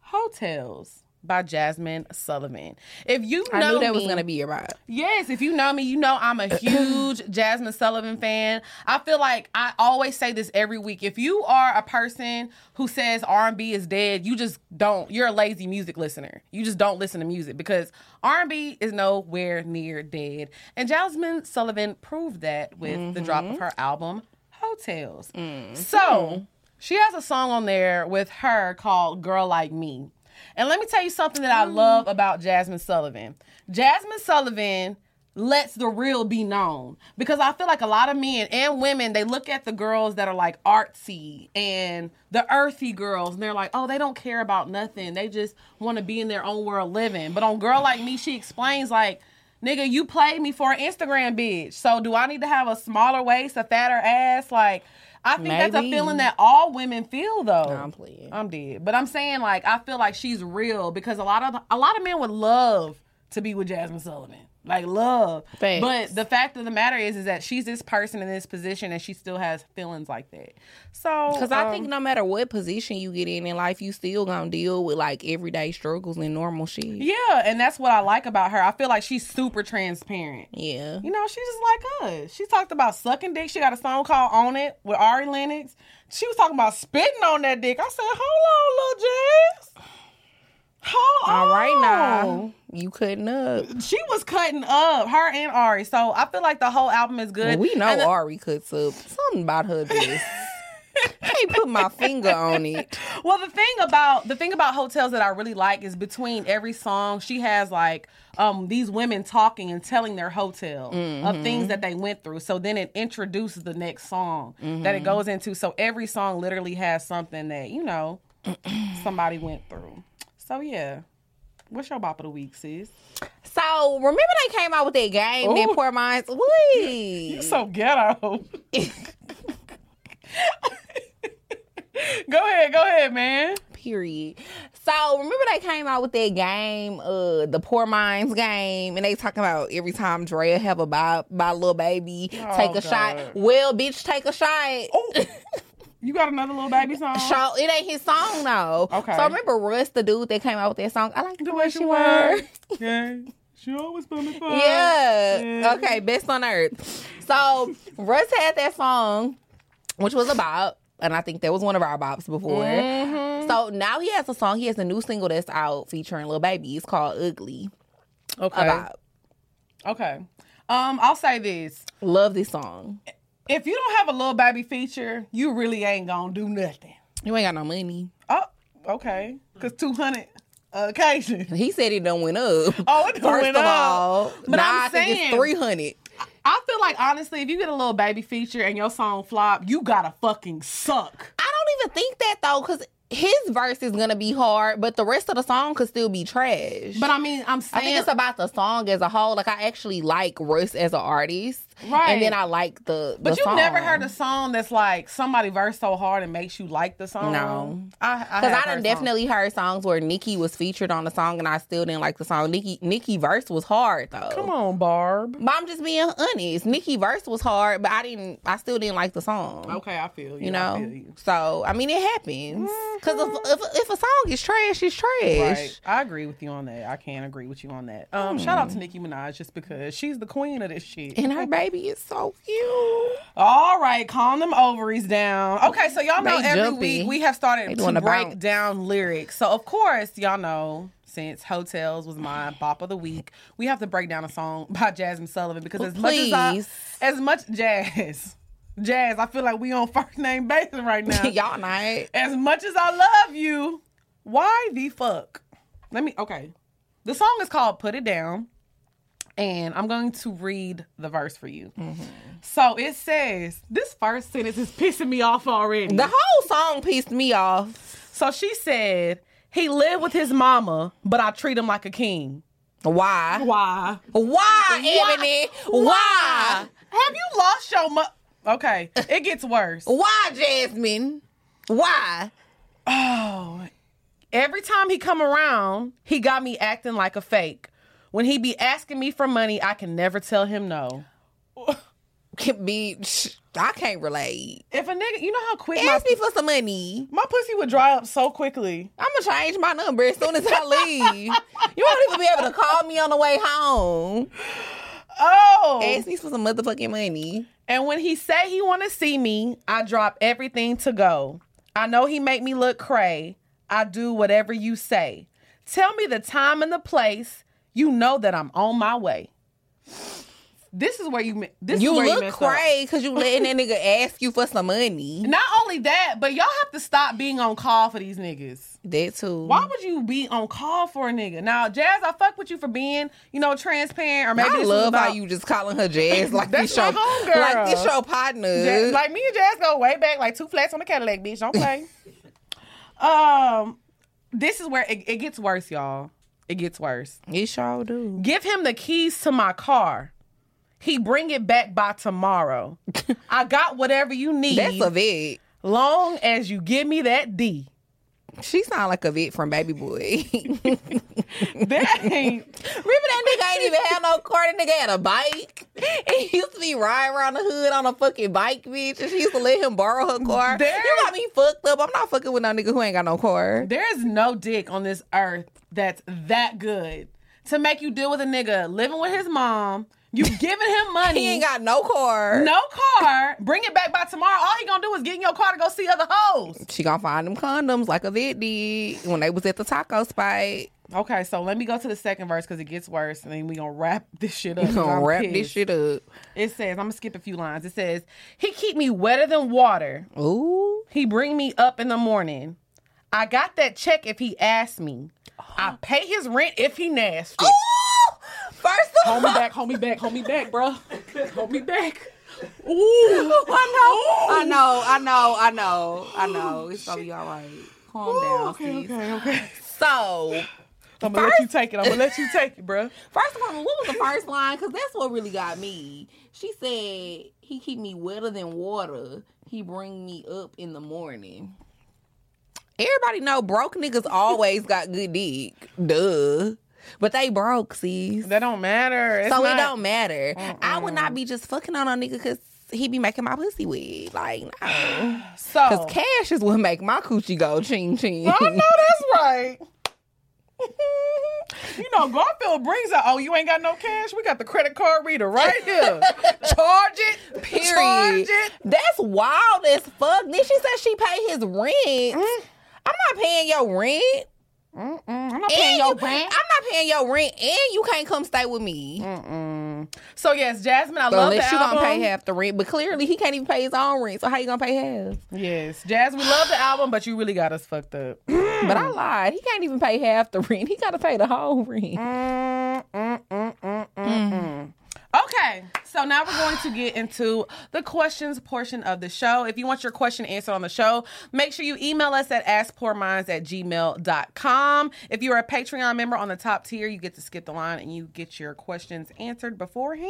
Heaux Tales by Jazmine Sullivan. If you know I knew that me, was gonna be your bop. Yes, if you know me, you know I'm a *clears throat* huge Jazmine Sullivan fan. I feel like I always say this every week. If you are a person who says R&B is dead, you just don't. You're a lazy music listener. You just don't listen to music because R&B is nowhere near dead. And Jazmine Sullivan proved that with the mm-hmm. drop of her album Heaux Tales. Mm-hmm. So, she has a song on there with her called Girl Like Me. And let me tell you something that I love about Jazmine Sullivan. Jazmine Sullivan lets the real be known because I feel like a lot of men and women they look at the girls that are like artsy and the earthy girls and they're like, "Oh, they don't care about nothing. They just want to be in their own world living." But on Girl Like Me, she explains like Nigga, you played me for an Instagram bitch. So do I need to have a smaller waist, a fatter ass? Like, I think that's a feeling that all women feel though. Nah, I'm playing. I'm dead. But I'm saying like I feel like she's real because a lot of a lot of men would love to be with Jazmine Sullivan. Like love. Facts. But the fact of the matter is is that she's this person in this position and she still has feelings like that. So Because I um, think no matter what position you get in in life, you still gonna deal with like everyday struggles and normal shit. Yeah, and that's what I like about her. I feel like she's super transparent. Yeah. You know, she's just like us. She talked about sucking dick. She got a song called On It with Ari Lennox. She was talking about spitting on that dick. I said, hold on, little Jazz. Hold on. All right now, you cutting up. She was cutting up, her and Ari. So I feel like the whole album is good. Well, we know the- Ari cuts up. Something about her just. I ain't put my finger on it. Well, the thing about the thing about Heaux Tales that I really like is between every song, she has like um these women talking and telling their hotel of things that they went through. So then it introduces the next song that it goes into. So every song literally has something that you know somebody went through. So yeah, what's your bop of the week, sis? So remember they came out with that game, that Pour Minds. Wait. So ghetto. go ahead, go ahead, man. Period. So remember they came out with that game, uh, the Pour Minds game, and they talking about every time Drea have a by by Lil Baby, take a God. shot. Well, bitch, take a shot. *laughs* You got another Lil Baby song? So it ain't his song though. Okay. So remember Russ, the dude that came out with that song. I like the, The way way she works. works. Yeah. She always put me first. Yeah. Yeah. Okay, best on earth. So Russ had that song, which was about, and I think that was one of our bops before. Mm-hmm. So now he has a song. He has a new single that's out featuring Lil Baby. It's called Ugly. Okay. About Okay. Um, I'll say this. love this song. If you don't have a Lil Baby feature, you really ain't gonna do nothing. You ain't got no money. Oh, okay. Cause two hundred occasion. He said it done went up. *laughs* Oh, it done First went of up. all, But now I'm I think saying- it's three hundred. I feel like honestly, if you get a Lil Baby feature and your song flop, you gotta fucking suck. I don't even think that though, because his verse is gonna be hard, but the rest of the song could still be trash. But I mean, I'm I saying think it's about the song as a whole. Like I actually like Russ as an artist, Right. And then I like the. But you song. never heard a song that's like somebody verse so hard and makes you like the song. No. I Because I, I, done heard songs. definitely heard songs where Nicki was featured on the song and I still didn't like the song. Nicki Nicki verse was hard though. Come on, Barb. But I'm just being honest. Nicki verse was hard, but I didn't. I still didn't like the song. Okay, I feel you. You know. you. So I mean, it happens. Because if, if if a song is trash, it's trash. Right. I agree with you on that. I can't agree with you on that. Um, shout out to Nicki Minaj just because she's the queen of this shit. And her *laughs* baby is so cute. All right, calm them ovaries down. Okay, so y'all know They every jumpy. week we have started to break bounce. down lyrics. So of course, y'all know since Heaux Tales was my bop of the week, we have to break down a song *laughs* by Jazmine Sullivan because as much as I, as much jazz. Jazz, I feel like we on *laughs* first name basis right now. *laughs* Y'all not. As much as I love you, why the fuck? Let me okay. The song is called Put It Down. And I'm going to read the verse for you. Mm-hmm. So it says, this first sentence is pissing me off already. The whole song pissed me off. so she said, he lived with his mama, but I treat him like a king. Why? Why? Why, Ebony? Why? Have you lost your mu- Okay, it gets worse. Why, Jazmine? Why? Oh, every time he come around, he got me acting like a fake. When he be asking me for money, I can never tell him no. Can be. I can't relate. If a nigga, you know how quick my, Ask me for some money. my pussy would dry up so quickly. I'm gonna change my number as soon as I leave. you won't even be able to call me on the way home. Oh, Ask me for some motherfucking money. and when he say he want to see me, I drop everything to go. I know he make me look cray. I do whatever you say. Tell me the time and the place. You know that I'm on my way. This is where you. This You is where you look up. cray because you letting that nigga ask you for some money. *laughs* Not only that, but y'all have to stop being on call for these niggas. That too. Why would you be on call for a nigga? Now, Jazz, I fuck with you for being, you know, transparent or maybe I love how you just calling her Jazz *laughs* like That's this show, homegirl. like this show partner. Jazz- like me and Jazz go way back, like two flats on the Cadillac, bitch. Don't play. *laughs* um, this is where it, it gets worse, y'all. It gets worse. it sure do. Give him the keys to my car. He bring it back by tomorrow. *laughs* I got whatever you need. That's Yvette. long as you give me that D. She sound like Yvette from Baby Boy. *laughs* That ain't. Remember that nigga ain't even had no car. That nigga had a bike. He used to be riding around the hood on a fucking bike, bitch. And she used to let him borrow her car. There- You got me fucked up. I'm not fucking with no nigga who ain't got no car. There's no dick on this earth that's that good to make you deal with a nigga living with his mom. You giving him *laughs* money. He ain't got no car. no car. Bring it back by tomorrow. All he gonna do is get in your car to go see other hoes. She gonna find them condoms like Yvette did when they was at the taco spot. Okay, so let me go to the second verse because it gets worse, and then we gonna wrap *laughs* this shit up. 'cause Gonna I'm wrap this shit up. It says, I'm gonna skip a few lines. It says, he keep me wetter than water. Ooh. He bring me up in the morning. I got that check if he asked me. I *gasps* pay his rent if he nasty. Ooh! First of all, Hold me back, hold me back, hold me back, bro. Hold me back. Ooh. *laughs* I know, I know, I know, I know, I know. It's gonna be all right. Calm down, Okay, sis. okay, okay. So, I'm gonna let you take it. I'm gonna let you take it, bro. first of all, what was the first line? Because that's what really got me. She said, "He keep me wetter than water. He bring me up in the morning." Everybody know broke niggas always got good dick. Duh. But they broke, sis. That don't matter. It's so not- it don't matter. I would not be just fucking on a nigga because he be making my pussy wet. Like, no. *sighs* So Because cash is what make my coochie go ching ching. I know *laughs* that's right. *laughs* you know, Garfield brings out, oh, you ain't got no cash? We got the credit card reader right here. *laughs* Charge it. Period. Charge it. That's wild as fuck. Then she said she pay his rent. Mm-hmm. I'm not paying your rent. Mm-mm, I'm not And paying your you- rent. I'm not paying your rent, and you can't come stay with me. Mm-mm. So yes, Jazmine, I love Unless the you album. gonna pay half the rent, but clearly he can't even pay his own rent. So how you gonna pay half? Yes, Jazz, we love the album, but you really got us fucked up. *clears throat* But I lied. He can't even pay half the rent. He gotta pay the whole rent. Mm, mm, mm, mm, mm, mm. Okay, so now we're going to get into the questions portion of the show. If you want your question answered on the show, make sure you email us at askpourminds at gmail.com. If you're a Patreon member on the top tier, you get to skip the line and you get your questions answered beforehand.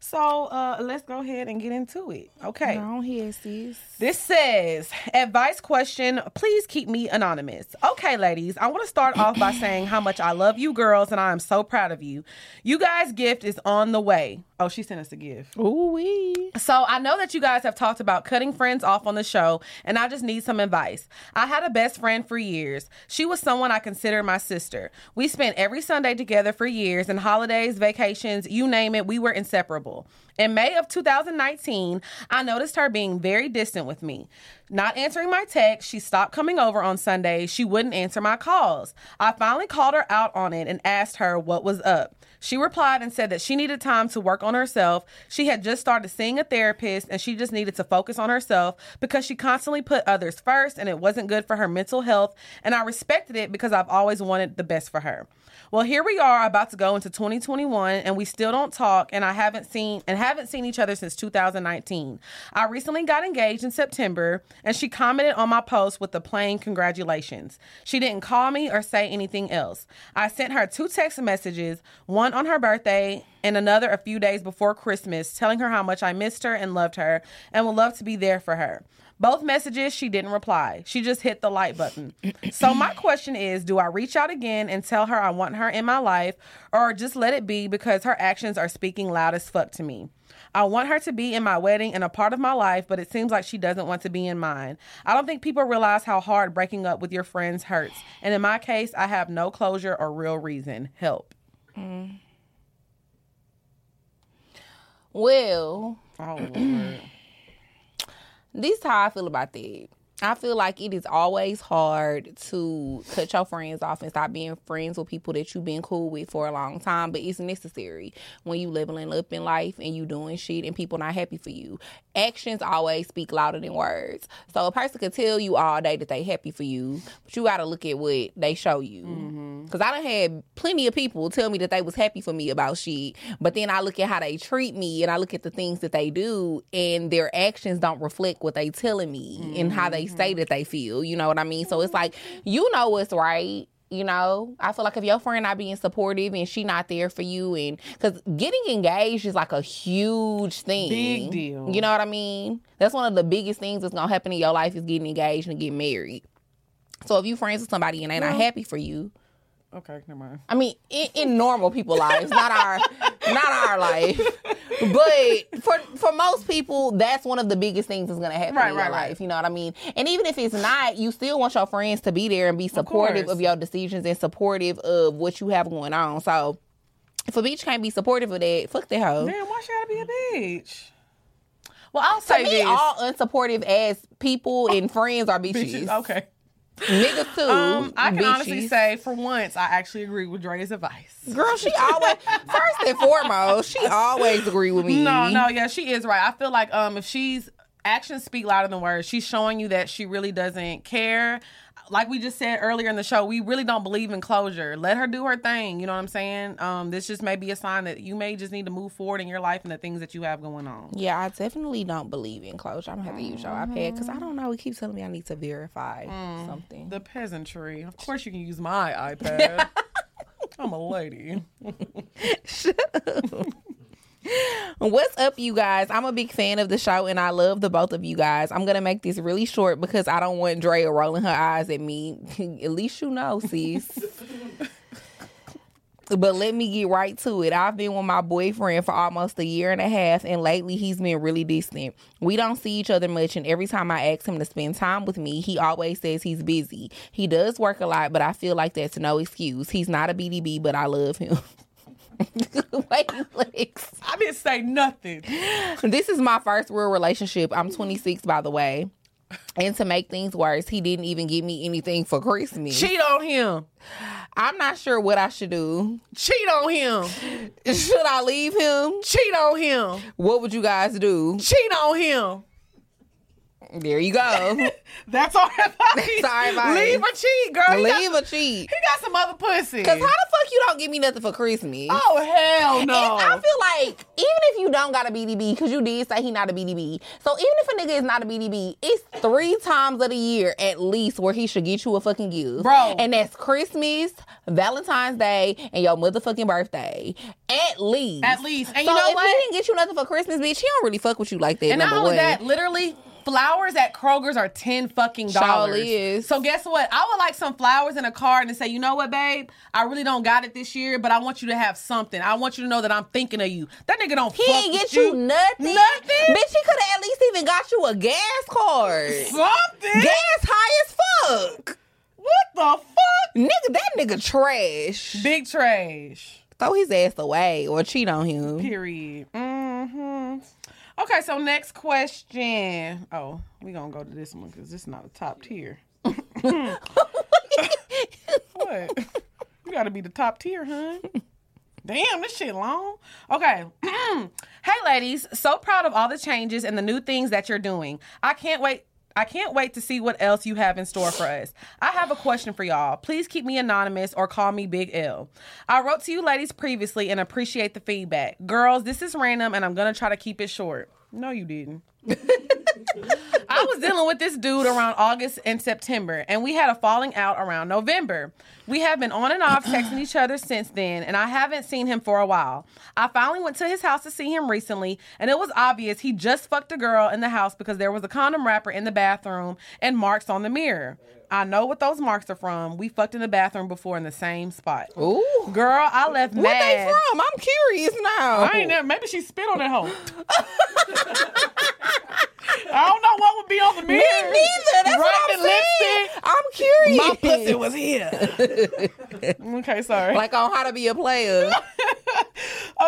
So uh, let's go ahead and get into it. Okay. Go ahead, sis. This says, advice question, please keep me anonymous. Okay, ladies, I want to start off by saying how much I love you girls and I am so proud of you. You guys' gift is on the way. Oh, she sent us a gift. Ooh wee. So I know that you guys have talked about cutting friends off on the show, and I just need some advice. I had a best friend for years. She was someone I consider my sister. We spent every Sunday together for years, and holidays, vacations, you name it, we were inseparable. In May of 2019, I noticed her being very distant with me. Not answering my text, she stopped coming over on Sundays. She wouldn't answer my calls. I finally called her out on it and asked her what was up. She replied and said that she needed time to work on herself. She had just started seeing a therapist and she just needed to focus on herself because she constantly put others first and it wasn't good for her mental health. And I respected it because I've always wanted the best for her. Well, here we are about to go into 2021 and we still don't talk and I haven't seen and haven't seen each other since 2019. I recently got engaged in September and she commented on my post with the plain congratulations. She didn't call me or say anything else. I sent her two text messages, one on her birthday and another a few days before Christmas, telling her how much I missed her and loved her and would love to be there for her. Both messages, she didn't reply. She just hit the like button. *clears throat* so, my question is do I reach out again and tell her I want her in my life, or just let it be because her actions are speaking loud as fuck to me? I want her to be in my wedding and a part of my life, but it seems like she doesn't want to be in mine. I don't think people realize how hard breaking up with your friends hurts. And in my case, I have no closure or real reason. Help. Mm. Well, Oh, Lord. *clears throat* this is how I feel about that. I feel like it is always hard to cut your friends off and stop being friends with people that you've been cool with for a long time, but it's necessary when you leveling up in life and you doing shit and people not happy for you. Actions always speak louder than words. So a person could tell you all day that they happy for you, but you got to look at what they show you. Mm-hmm. Cause I done had plenty of people tell me that they was happy for me about shit, but then I look at how they treat me and I look at the things that they do, and their actions don't reflect what they telling me and how they say mm-hmm. that they feel. You know what I mean? So it's like you know what's right. You know, I feel like if your friend not being supportive and she not there for you, and because getting engaged is like a huge thing, Big deal. You know what I mean? That's one of the biggest things that's gonna happen in your life is getting engaged and getting married. So if you friends with somebody and they not happy for you, Okay, never mind. I mean, in, in normal people lives, not our, not our life, but for for most people, that's one of the biggest things that's gonna happen Right, in your right, right. life. You know what I mean? And even if it's not, you still want your friends to be there and be supportive course. of, your decisions and supportive of what you have going on. So, if a bitch can't be supportive of that, fuck that hoe. Damn, why she gotta be a bitch? Well, I'll To say me, this. all unsupportive ass people and friends are bitches. Bitches, Okay. Niggas *laughs* too. Um, I can honestly say, for once, I actually agree with Dre's advice. Girl, she always *laughs* first and foremost, she always agree with me. No, no, yeah, she is right. I feel like um, if she's actions speak louder than words, she's showing you that she really doesn't care. Like we just said earlier in the show, we really don't believe in closure. Let her do her thing. You know what I'm saying? Um, this just may be a sign that you may just need to move forward in your life and the things that you have going on. Yeah, I definitely don't believe in closure. I'm gonna have to use your iPad because I don't know. It keeps telling me I need to verify something. The peasantry. Of course, you can use my *laughs* iPad. I'm a lady. What's up, you guys? I'm a big fan of the show and I love the both of you guys. I'm gonna make this really short because I don't want Drea rolling her eyes at me. *laughs* at least you know, sis. But let me get right to it. I've been with my boyfriend for almost a year and a half, and lately he's been really distant. We don't see each other much, and every time I ask him to spend time with me, he always says he's busy. He does work a lot, but I feel like that's no excuse. He's not a BDB, but I love him. *laughs* *laughs* I didn't say nothing. This is my first real relationship. I'm 26, by the way. And to make things worse, he didn't even give me anything for Christmas. Cheat on him. I'm not sure what I should do. Cheat on him. *laughs* Should I leave him? Cheat on him. What would you guys do? Cheat on him. There you go. *laughs* That's our advice. That's our advice. Leave or cheat, girl. He leave got, or cheat. he got some other pussy. Cause how the fuck you don't give me nothing for Christmas? oh hell no. And I feel like even if you don't got a BDB, because you did say he not a BDB, so even if a nigga is not a BDB, it's three times of the year at least where he should get you a fucking gift, Bro. And that's Christmas, Valentine's Day, and your motherfucking birthday, at least. At least. And so you know if what? he didn't get you nothing for Christmas, bitch, he don't really fuck with you like that. and not only one. that, literally. Flowers at Kroger's are ten fucking dollars. Is. So guess what? I would like some flowers in a card and say, you know what, babe? I really don't got it this year, but I want you to have something. I want you to know that I'm thinking of you. That nigga don't. He fuck ain't get you nothing. Nothing? Bitch, he could have at least even got you a gas card. Something. gas high as fuck. What the fuck? Nigga, that nigga trash. Big trash. Throw his ass away or cheat on him. Period. hmm Okay, so next question. Oh, we gonna go to this one because this is not a top tier. *laughs* what? You gotta be the top tier, huh? Damn, this shit long. Okay. *clears throat* hey, ladies. So proud of all the changes and the new things that you're doing. I can't wait. I can't wait to see what else you have in store for us. I have a question for y'all. Please keep me anonymous or call me Big L. I wrote to you ladies previously and appreciate the feedback. Girls, this is random and I'm going to try to keep it short. No, you didn't. I was dealing with this dude around August and September, and we had a falling out around November. We have been on and off *clears throat* texting each other since then, and I haven't seen him for a while. I finally went to his house to see him recently, and it was obvious he just fucked a girl in the house because there was a condom wrapper in the bathroom and marks on the mirror. I know what those marks are from. We fucked in the bathroom before in the same spot. Ooh. Girl, I left What mad. they from? I'm curious now. I ain't never. Maybe she spit on that hoe. *laughs* I don't know what would be on the mirror. Me neither. That's what I'm Rubbing saying. I'm curious. My pussy was here. *laughs* okay, sorry. like on how to be a player. *laughs*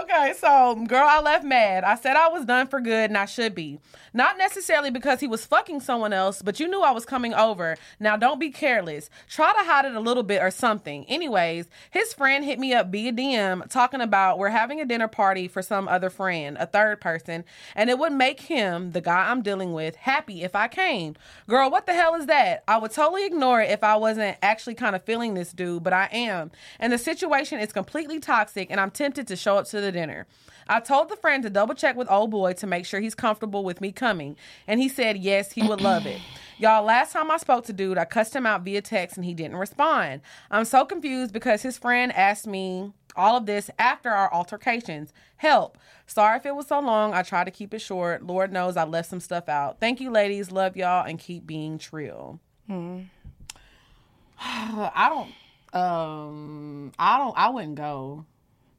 Okay, so girl, I left mad. I said I was done for good and I should be. Not necessarily because he was fucking someone else, but you knew I was coming over. Now don't be careless. Try to hide it a little bit or something. Anyways, his friend hit me up via DM talking about we're having a dinner party for some other friend, a third person, and it would make him, the guy I'm dealing with, happy if I came. Girl, what the hell is that? I would totally ignore it if I wasn't actually kind of feeling this dude, but I am. And the situation is completely toxic and I'm tempted to show up to the dinner. I told the friend to double check with old boy to make sure he's comfortable with me coming, and he said yes, he would love it. Y'all, last time I spoke to dude, I cussed him out via text and he didn't respond. I'm so confused because his friend asked me all of this after our altercations. Help. Sorry if it was so long. I tried to keep it short. Lord knows I left some stuff out. Thank you, ladies. Love y'all and keep being trill. *sighs* I don't um I don't I wouldn't go.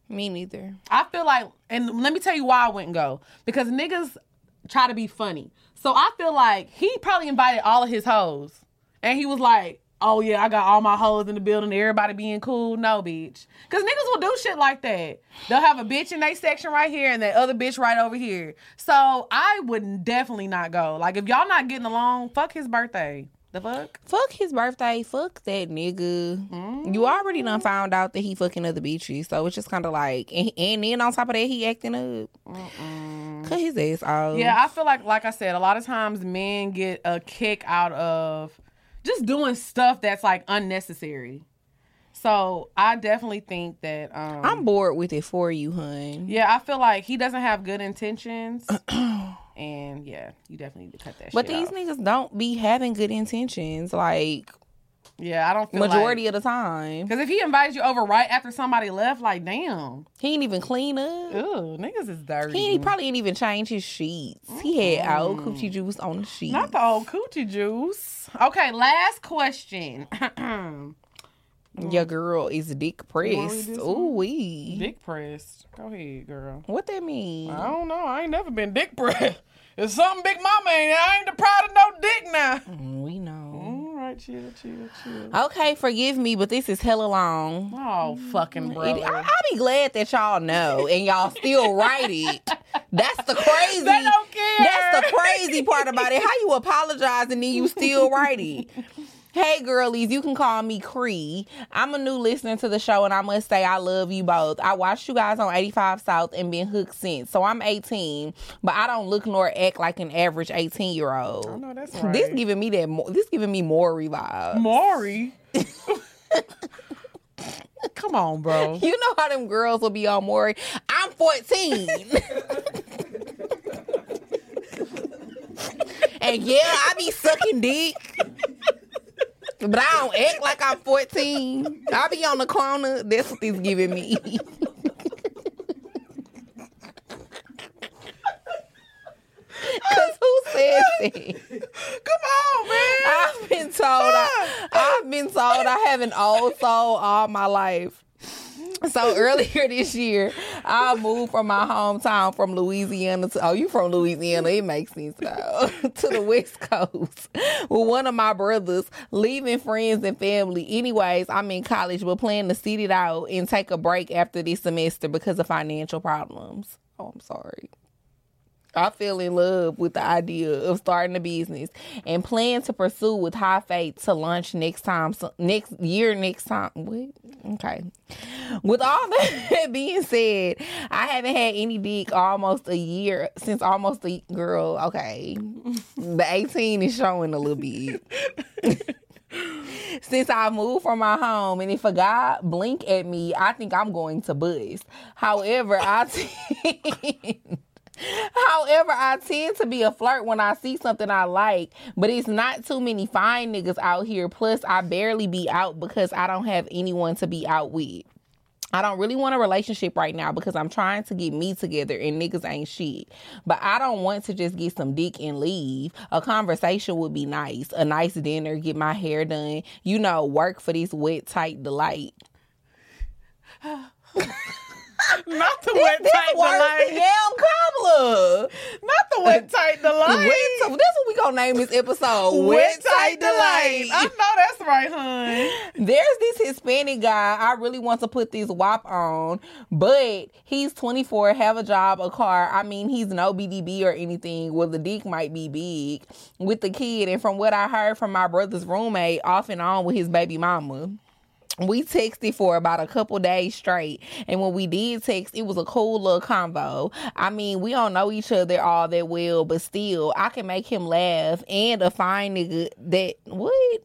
Me neither. I feel like, and let me tell you why I wouldn't go. Because niggas try to be funny. So I feel like he probably invited all of his hoes. And he was like, oh yeah, I got all my hoes in the building, everybody being cool. No, bitch. Because niggas will do shit like that. They'll have a bitch in their section right here and that other bitch right over here. So I would definitely not go. Like, if y'all not getting along, fuck his birthday. The fuck? Fuck his birthday. Fuck that nigga. Mm-hmm. You already done found out that he fucking other bitches. So it's just kind of like, and, and then on top of that, he acting up. Cut his ass off. Yeah, I feel like, like I said, a lot of times men get a kick out of just doing stuff that's like unnecessary. So I definitely think that, um, I'm bored with it for you, hun. yeah, I feel like he doesn't have good intentions, and yeah, you definitely need to cut that. But these off. niggas don't be having good intentions, like yeah, I don't feel majority of the time. because if he invites you over right after somebody left, like damn, He ain't even clean up. ooh, niggas is dirty. He, probably ain't even change his sheets. He had old coochie juice on the sheets. Not the old coochie juice. Okay, last question. *clears throat* Your girl is dick pressed. Ooh wee. Dick pressed. Go ahead, girl. What that mean? I don't know. I ain't never been dick pressed. *laughs* It's something Big Mama ain't. I ain't the proud of no dick now. Mm, We know. Right, chill, chill, chill. Okay, forgive me, but this is hella long. Oh, fucking It, brother. I, I be glad that y'all know and y'all still write it. That's the crazy. They don't care. That's the crazy part about it. How you apologize and then you still write it. *laughs* Hey girlies, you can call me Cree. I'm a new listener to the show and I must say I love you both. I watched you guys on 85 South and been hooked since. So I'm 18, but I don't look nor act like an average 18 year old. I know that's right. This giving me that. This giving me Maury vibes. Maury. *laughs* Come on, bro. You know how them girls will be on Maury. I'm 14. *laughs* and yeah, I be sucking dick. But I don't act like I'm 14. I be on the corner. That's what this giving me. *laughs* Cause who says that? Come on, man. I've been told I, I've been told I have an old soul all my life. *laughs* So earlier this year, I moved from my hometown from Louisiana to oh, you from Louisiana? It makes sense though *laughs* to the West Coast with one of my brothers, leaving friends and family. Anyways, I'm in college, but plan to sit it out and take a break after this semester because of financial problems. Oh, I'm sorry. I fell in love with the idea of starting a business and plan to pursue with high faith to launch next time, so, next year, next time. What? Okay. With all *laughs* that being said, I haven't had any dick almost a year since almost a girl. Okay, the eighteen is showing a little bit. *laughs* since I moved from my home, and if a guy blink at me, I think I'm going to buzz. However, I *laughs* tend, however I tend to be a flirt when I see something I like, but it's not too many fine niggas out here. Plus, I barely be out because I don't have anyone to be out with. I don't really want a relationship right now because I'm trying to get me together and niggas ain't shit. But I don't want to just get some dick and leave. A conversation would be nice. A nice dinner, get my hair done, you know, work for this wet, tight delight. *laughs* Not the wet This tight worse than delight. yam cobbler. Not the wet tight delight. *laughs* Wet, this what we gonna name this episode. Wet tight delight. I know that's right, hun. There's this Hispanic guy I really want to put this WAP on, but he's 24, have a job, a car. I mean, he's no BDB or anything. Well, the dick might be big with the kid. And from what I heard from my brother's roommate, off and on with his baby mama. We texted for about a couple days straight, and when we did text, it was a cool little convo. I mean, we don't know each other all that well, but still, I can make him laugh, and a fine nigga that what?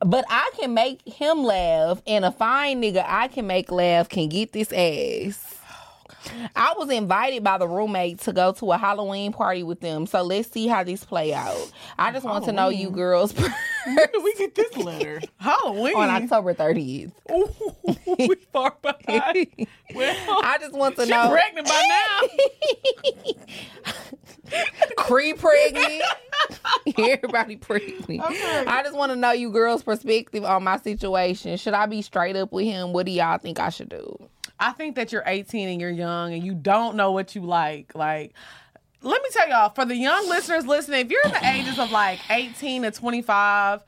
But I can make him laugh, and a fine nigga I can make laugh can get this ass. I was invited by the roommate to go to a Halloween party with them, so let's see how this play out. I just want to know you girls *laughs* Where did we get this letter? Halloween. on October 30th. Ooh, *laughs* we far behind. Well, I just want to she know. pregnant by now. *laughs* Cree pregnant. Everybody pregnant. Okay. I just want to know you girls' perspective on my situation. Should I be straight up with him? What do y'all think I should do? I think that you're 18 and you're young and you don't know what you like. Like, let me tell y'all, for the young listeners listening, if you're in the ages of like 18 to 25, s-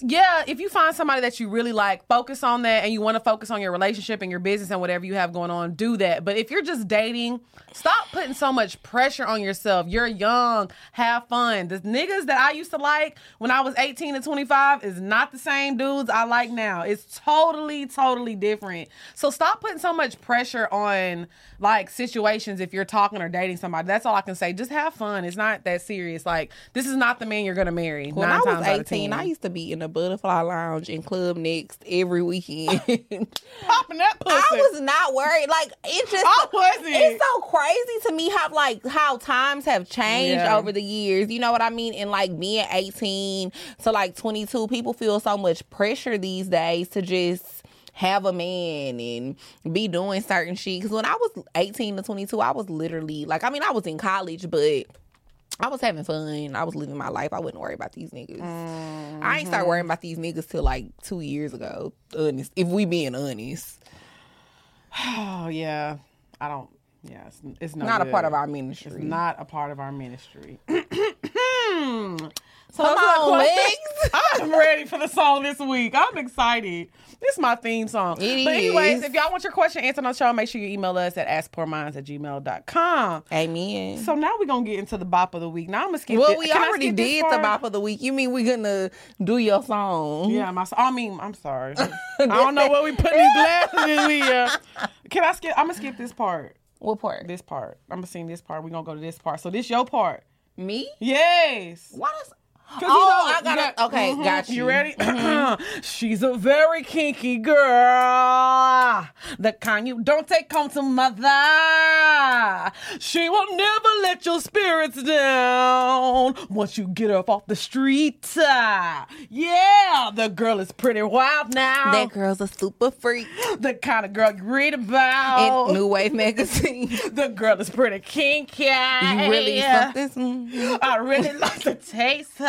yeah, if you find somebody that you really like, focus on that and you want to focus on your relationship and your business and whatever you have going on, do that. But if you're just dating, stop putting so much pressure on yourself. You're young, have fun. The niggas that I used to like when I was 18 to 25 is not the same dudes I like now. It's totally, totally different. So stop putting so much pressure on like situations if you're talking or dating somebody. That's all I can say. Just have fun. It's not that serious. Like this is not the man you're gonna marry. When I was times out of 18, I used to be in the Butterfly Lounge in Club Next every weekend. *laughs* popping pussy. I was not worried. Like it just I wasn't. It's so crazy to me how like how times have changed Yeah. over the years. You know what I mean? And like being 18 to like 22, people feel so much pressure these days to just have a man and be doing certain shit. Because when I was 18 to 22, I was literally like, I mean, I was in college, but I was having fun. I was living my life. I wouldn't worry about these niggas. I ain't start mm-hmm. worrying about these niggas till like two years ago. Honest, if we being honest, Oh *sighs* yeah, I don't. Yeah, it's, it's no not a part of our ministry. It's not a part of our ministry. *clears throat* *laughs* so Come those are the on. Lex. *laughs* I'm ready for the song this week. I'm excited. This is my theme song. It but anyways, is. if y'all want your question answered on the show, make sure you email us at askpourminds at gmail.com. Amen. So now we're gonna get into the bop of the week. Now I'm gonna skip. well, we can already skip did the bop of the week. You mean we're gonna do your song? Yeah, my. I mean, I'm sorry. *laughs* I don't know what we put in these glasses in here. Can I skip? I'm gonna skip this part. What part? This part. I'm gonna sing this part. We're gonna go to this part. So this your part. Me? Yes. What is? 'Cause you Oh, know, I got it. Okay, mhm. got you. You ready? *clears throat* She's a very kinky girl. The kind you don't take home to mother. She will never let your spirits down once you get her up off the street. Ah, Yeah, the girl is pretty wild now. That girl's a super freak. the kind of girl you read about. In New Wave magazine. *laughs* the girl is pretty kinky. You really something? Mm. I really like to taste her.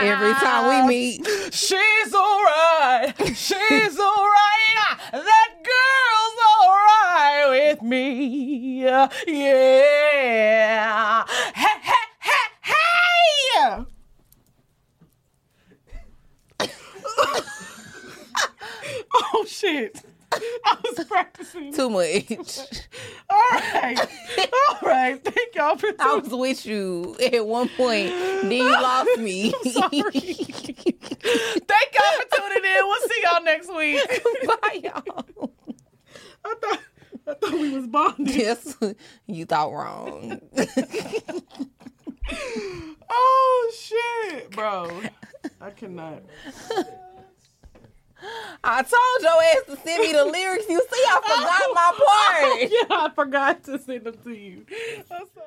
Every time we meet. She's alright. She's alright. That girl's alright with me. Yeah. Hey, hey, hey, hey. *laughs* oh shit. I was practicing. Too much. *laughs* All right. All right. Thank y'all for I was with you at one point. Then you lost me. *laughs* Sorry. Thank y'all for tuning in. We'll see y'all next week. *laughs* Bye, y'all. I thought I thought we was bonded. Yes, you thought wrong. Oh shit, bro. I cannot. *gasps* I told your ass to send me the lyrics. You see, I forgot my *laughs* oh, part. yeah, I forgot to send them to you. I'm sorry.